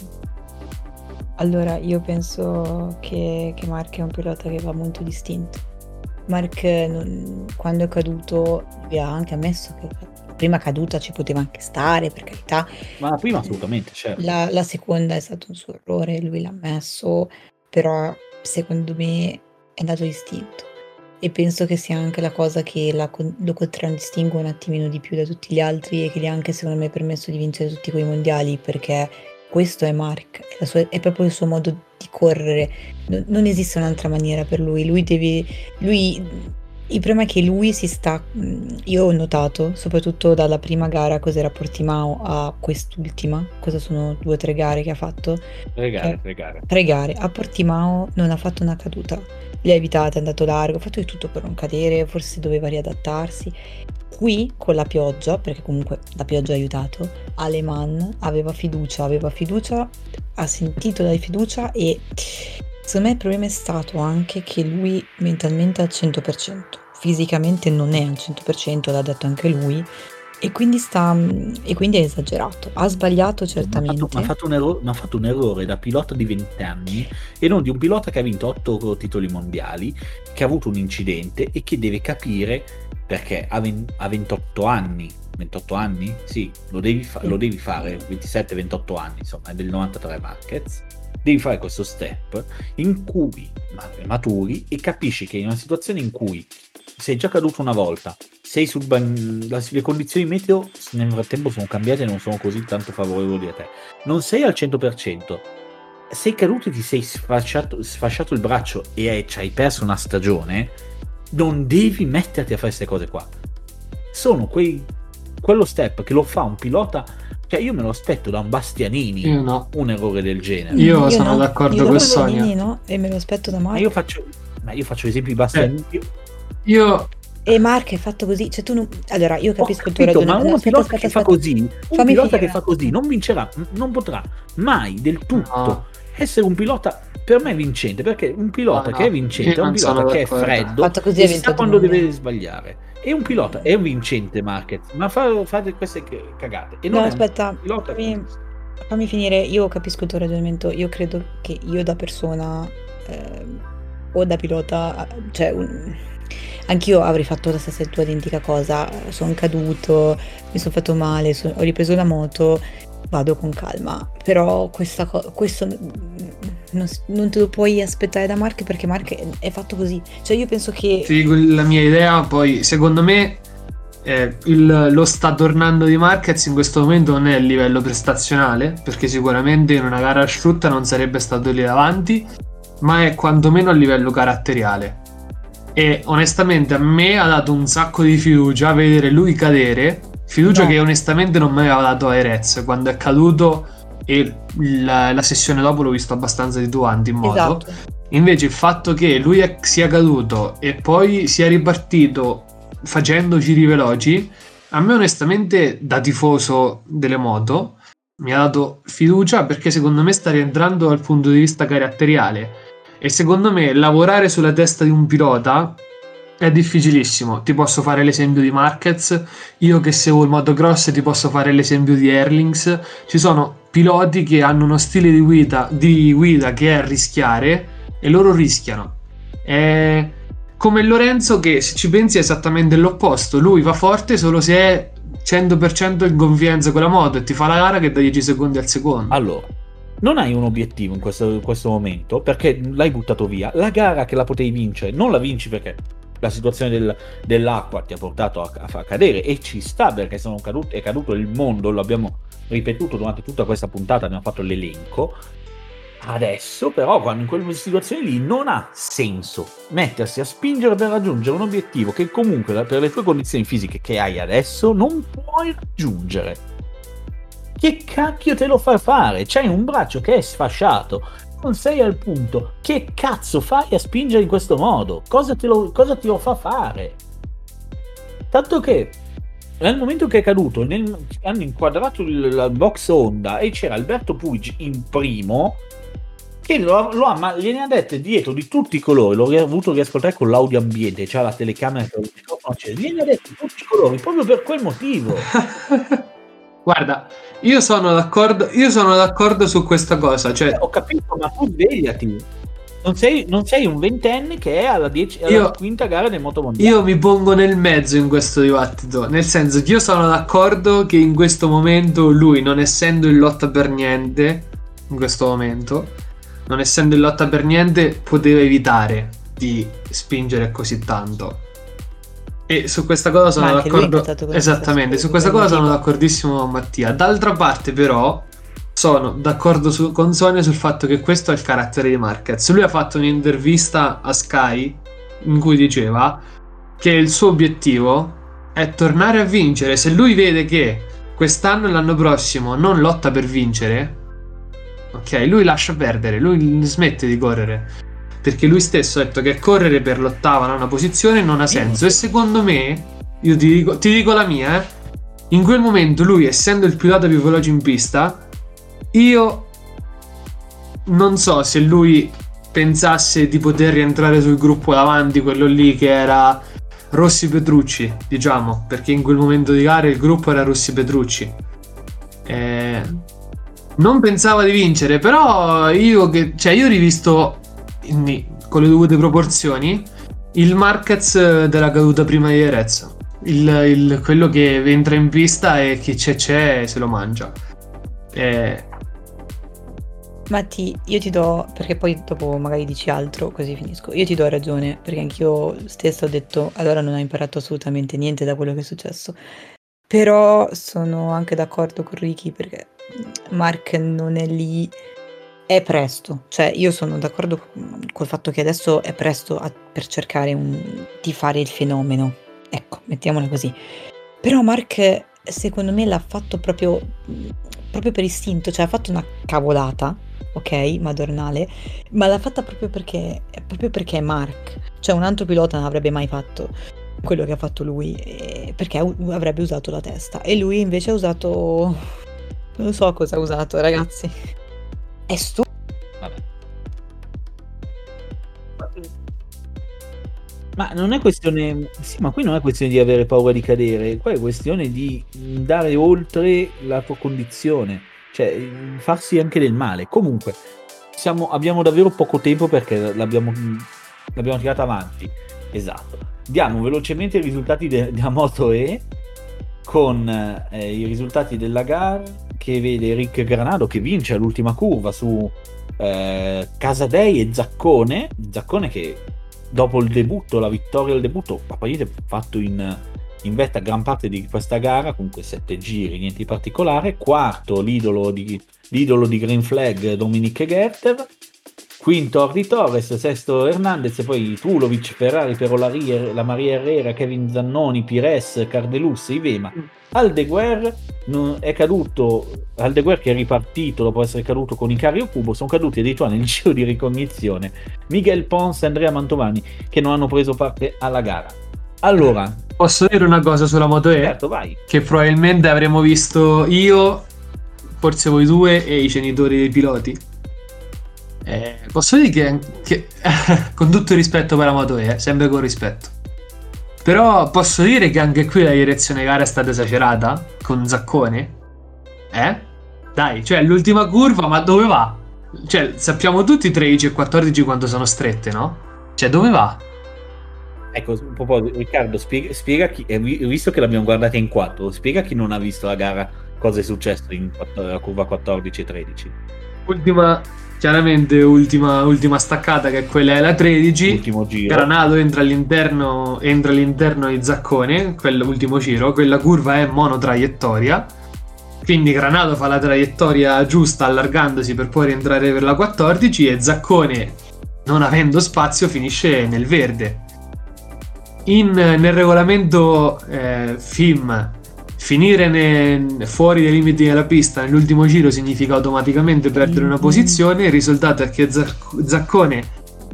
Allora, io penso che, che Mark è un pilota che va molto distinto. Mark, non- quando è caduto, vi ha anche ammesso che la prima caduta ci poteva anche stare, per carità. Ma la prima assolutamente, certo. La, la seconda è stato un suo errore, lui l'ha ammesso, però secondo me è andato distinto. E penso che sia anche la cosa che la lo contraddistingue un attimino di più da tutti gli altri e che gli ha anche secondo me permesso di vincere tutti quei mondiali perché questo è Mark, è, sua- è proprio il suo modo di correre, non, non esiste un'altra maniera per lui, lui deve, lui, il problema è che lui si sta, mh, io ho notato, soprattutto dalla prima gara, cos'era Portimao a quest'ultima, cosa sono due o tre gare che ha fatto, Tre gare, Eh. tre gare. tre gare, a Portimao non ha fatto una caduta, le ha evitate, è andato largo, ha fatto di tutto per non cadere, forse doveva riadattarsi. Qui con la pioggia, perché comunque la pioggia ha aiutato, Aleman aveva fiducia, aveva fiducia, ha sentito la fiducia e secondo me il problema è stato anche che lui mentalmente è al 100%, fisicamente non è al 100%, l'ha detto anche lui, e quindi, sta, e quindi è esagerato, ha sbagliato Ma ha certamente. fatto, ma ha fatto un errore, ma ha fatto un errore da pilota di 20 anni e non di un pilota che ha vinto 8 titoli mondiali, che ha avuto un incidente e che deve capire perché ha, ven- ha 28 anni. 28 anni? Sì, lo devi, fa- Sì. lo devi fare, 27-28 anni, insomma, è del 93 Marquez. Devi fare questo step in cui ma- maturi e capisci che in una situazione in cui sei già caduto una volta, sei sul ban- la- le condizioni meteo nel frattempo sono cambiate e non sono così tanto favorevoli a te. Non sei al 100%, sei caduto e ti sei sfasciato, sfasciato il braccio e hai, hai perso una stagione, non devi metterti a fare queste cose qua. Sono quei, quello step che lo fa un pilota, cioè io me lo aspetto da un Bastianini Io no. un errore del genere. Io sono d'accordo io con Sonia. No, e me lo aspetto da Ma Marco. io faccio, ma io faccio esempi Bastianini. Io E Mark è fatto così, cioè tu non... Allora, io capisco Ho il tuo capito, ragionamento. ma un Aspetta, pilota aspetta, che fa aspetta. così, un pilota finire che fa così non vincerà, non potrà mai del tutto No. essere un pilota per me vincente, perché un pilota No, che è no, vincente io è un pilota che è freddo Fatto così e sa quando deve sbagliare. E un pilota è un vincente Marquez, ma fa, fate queste cagate. E No, è aspetta, fammi, fammi finire. Io capisco il tuo ragionamento. Io credo che io da persona ehm, o da pilota, cioè, un- anch'io avrei fatto la stessa tua identica cosa. Sono caduto, mi sono fatto male, so- ho ripreso la moto, vado con calma. Però questa co- questo non, non te lo puoi aspettare da Mark perché Mark è, fatto così. Cioè, io penso che. Ti la mia idea, poi secondo me eh, il- lo sta tornando di Marquez in questo momento non è a livello prestazionale, perché sicuramente in una gara asciutta non sarebbe stato lì davanti, ma è quantomeno a livello caratteriale. E onestamente a me ha dato un sacco di fiducia vedere lui cadere, fiducia No. che onestamente non mi aveva dato Erez quando è caduto e la, la sessione dopo l'ho visto abbastanza titubante in moto. Esatto. Invece il fatto che lui è- sia caduto e poi sia ripartito facendo giri veloci, a me onestamente da tifoso delle moto mi ha dato fiducia perché secondo me sta rientrando dal punto di vista caratteriale e secondo me lavorare sulla testa di un pilota è difficilissimo. Ti posso fare l'esempio di Marquez, io che seguo il motocross ti posso fare l'esempio di Erlings. Ci sono piloti che hanno uno stile di guida, di guida che è rischiare e loro rischiano. È come Lorenzo che se ci pensi è esattamente l'opposto. Lui va forte solo se è 100% in confidenza con la moto e ti fa la gara che da 10 secondi al secondo. Allora, non hai un obiettivo in questo, in questo momento perché l'hai buttato via. La gara che la potevi vincere, non la vinci perché la situazione del- dell'acqua ti ha portato a, a far cadere e ci sta perché sono caduti, è caduto il mondo, lo abbiamo ripetuto durante tutta questa puntata, abbiamo fatto l'elenco. Adesso però quando in quelle situazioni lì non ha senso mettersi a spingere per raggiungere un obiettivo che comunque per le tue condizioni fisiche che hai adesso non puoi raggiungere. Che cacchio te lo fa fare? C'hai un braccio che è sfasciato, non sei al punto. Che cazzo fai a spingere in questo modo? Cosa lo, cosa ti lo fa fare? Tanto che nel momento che è caduto, nel- hanno inquadrato il, la box Honda e c'era Alberto Puig in primo, che lo, lo ha, ma gliene ha dette dietro di tutti i colori. L'ho avuto riascoltare con l'audio ambiente, c'ha la telecamera che il microfono acceso. Gliene ha dette di tutti i colori proprio per quel motivo. Guarda, io sono d'accordo, io sono d'accordo su questa cosa, cioè Eh, ho capito, ma tu svegliati. Non sei, non sei un ventenne che è alla, dieci- alla Io- quinta gara del motomondiale. Io mi pongo nel mezzo in questo dibattito, nel senso che io sono d'accordo che in questo momento lui, non essendo in lotta per niente, in questo momento, non essendo in lotta per niente, poteva evitare di spingere così tanto. E su questa cosa sono d'accordo. Esattamente, su questa cosa sono d'accordissimo con Mattia. D'altra parte, però, sono d'accordo su- con Sonia sul fatto che questo è il carattere di Marquez. Lui ha fatto un'intervista a Sky in cui diceva che il suo obiettivo è tornare a vincere. Se lui vede che quest'anno e l'anno prossimo non lotta per vincere, ok, lui lascia perdere, lui smette di correre. Perché lui stesso ha detto che correre per l'ottava nona posizione non ha senso. E secondo me, io ti dico, ti dico la mia, eh, in quel momento lui, essendo il pilota più veloce in pista, io non so se lui pensasse di poter rientrare sul gruppo davanti, quello lì che era Rossi Petrucci, diciamo, perché in quel momento di gara il gruppo era Rossi Petrucci. Eh, non pensava di vincere, però io che cioè io ho rivisto con le dovute proporzioni il Marquez della caduta prima di il- quello che entra in pista e chi c'è c'è se lo mangia. Eh, Matti, io ti do, perché poi dopo magari dici altro, così finisco. Io ti do ragione, perché anch'io stessa ho detto, allora non ho imparato assolutamente niente da quello che è successo. Però sono anche d'accordo con Ricky perché Mark non è lì, è presto. Cioè, io sono d'accordo col fatto che adesso è presto a- per cercare un- di fare il fenomeno. Ecco, mettiamola così. Però Mark, secondo me, l'ha fatto proprio, proprio per istinto, cioè ha fatto una cavolata, ok, madornale, ma l'ha fatta proprio perché, proprio perché è Mark. Cioè un altro pilota non l'avrebbe mai fatto. quello che ha fatto lui, perché avrebbe usato la testa. E lui invece ha usato... Non so cosa ha usato, ragazzi. È stupido. Ma non è questione. Sì, ma qui non è questione di avere paura di cadere, qua è questione di andare oltre la tua condizione, cioè farsi anche del male. Comunque, siamo, abbiamo davvero poco tempo perché l'abbiamo, l'abbiamo tirata avanti. Esatto. Diamo velocemente i risultati de- della Moto E con eh, i risultati della gara che vede Rick Granado che vince all'ultima curva su eh, Casadei e Zaccone. Zaccone che dopo il debutto, la vittoria del debutto, ha fatto in, in vetta gran parte di questa gara, comunque sette giri, niente di particolare. Quarto l'idolo di, l'idolo di Green Flag Dominique Gerter. Quinto Ordi Torres, sesto Hernandez, poi Tulovic, Ferrari, Perolari, la Maria Herrera, Kevin Zannoni, Pires, Cardelus, Ivema. Aldeguer è caduto, Aldeguer che è ripartito dopo essere caduto con Icario Cubo, sono caduti addirittura nel giro di ricognizione Miguel Pons e Andrea Mantovani che non hanno preso parte alla gara. Allora, posso dire una cosa sulla Moto E? Certo, vai. Che probabilmente avremmo visto io, forse voi due e i genitori dei piloti. Eh, posso dire che, che con tutto il rispetto per la Moto E, sempre con rispetto. Però posso dire che anche qui la direzione gara è stata esagerata con Zaccone? Eh? Dai, cioè l'ultima curva, ma dove va? Cioè, sappiamo tutti 13 e 14 quanto sono strette, no? Cioè, dove va? Ecco, un po' Riccardo, spiega, spiega chi, visto che l'abbiamo guardata in 4, spiega chi non ha visto la gara cosa è successo in la curva 14 e 13. Ultima chiaramente ultima, ultima, staccata che è quella è la 13 ultimo giro. Granato entra all'interno entra all'interno di Zaccone quell'ultimo giro. Quella curva è monotraiettoria. Quindi Granato fa la traiettoria giusta allargandosi per poi rientrare per la 14 e Zaccone non avendo spazio finisce nel verde. In, nel regolamento eh, film finire ne, fuori dai limiti della pista nell'ultimo giro significa automaticamente perdere una posizione. Il risultato è che Zaccone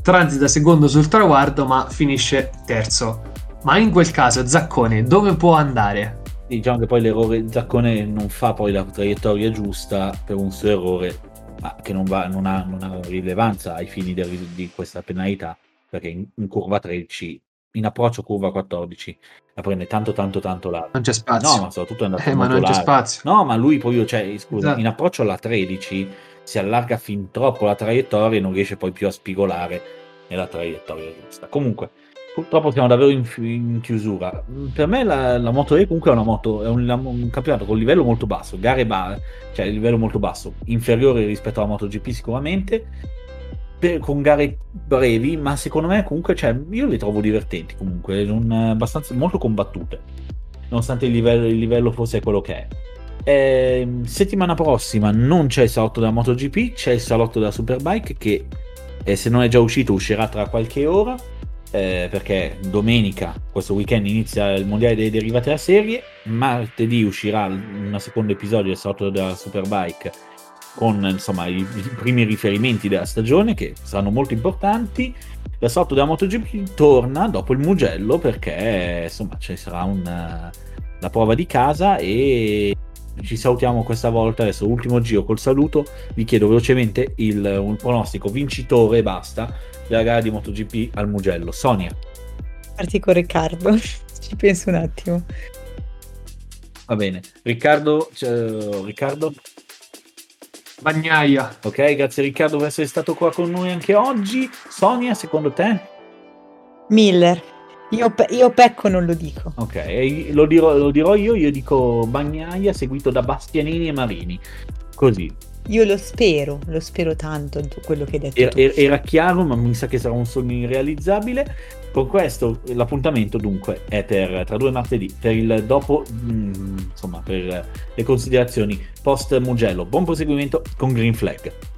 transita secondo sul traguardo, ma finisce terzo. Ma in quel caso, Zaccone dove può andare? Diciamo che poi l'errore Zaccone non fa poi la traiettoria giusta per un suo errore, ma che non, va, non, ha, non ha, rilevanza ai fini del, di questa penalità, perché in, in curva 13 in approccio curva 14 la prende tanto tanto tanto largo. Non c'è spazio. No, ma soprattutto è andato eh, ma non largo. c'è spazio. No, ma lui poi, cioè, scusa, esatto. in approccio alla 13 si allarga fin troppo la traiettoria e non riesce poi più a spigolare nella traiettoria giusta. Comunque, purtroppo siamo davvero in, in chiusura. Per me la, la, Moto E comunque è una moto, è un, un campionato con livello molto basso, gare bar, cioè livello molto basso, inferiore rispetto alla MotoGP sicuramente, per, con gare brevi, ma secondo me comunque cioè, io le trovo divertenti comunque, non, abbastanza, molto combattute, nonostante il livello, il livello fosse quello che è. Eh, settimana prossima non c'è il salotto della MotoGP, c'è il salotto della Superbike che eh, se non è già uscito uscirà tra qualche ora. Eh, perché domenica, questo weekend, inizia il mondiale dei derivati della serie. Martedì uscirà un secondo episodio del salotto della Superbike con insomma, i, i, primi riferimenti della stagione che saranno molto importanti. La salto della MotoGP torna dopo il Mugello perché insomma ci sarà una, la prova di casa e ci salutiamo questa volta. Adesso ultimo giro col saluto. Vi chiedo velocemente il, un pronostico vincitore e basta della gara di MotoGP al Mugello. Sonia. Parti con Riccardo, ci penso un attimo. Va bene, Riccardo, cioè, Riccardo Bagnaia. Ok, grazie Riccardo per essere stato qua con noi anche oggi. Sonia, secondo te? Miller. Io, pe- io pecco non lo dico. Ok, lo dirò, lo dirò io, io dico Bagnaia seguito da Bastianini e Marini. Così. Io lo spero, lo spero tanto quello che hai detto. Era, era, chiaro, ma mi sa che sarà un sogno irrealizzabile. Con questo l'appuntamento dunque è per tra due martedì, per il dopo, mh, mm, insomma, per le considerazioni post Mugello. Buon proseguimento con Green Flag.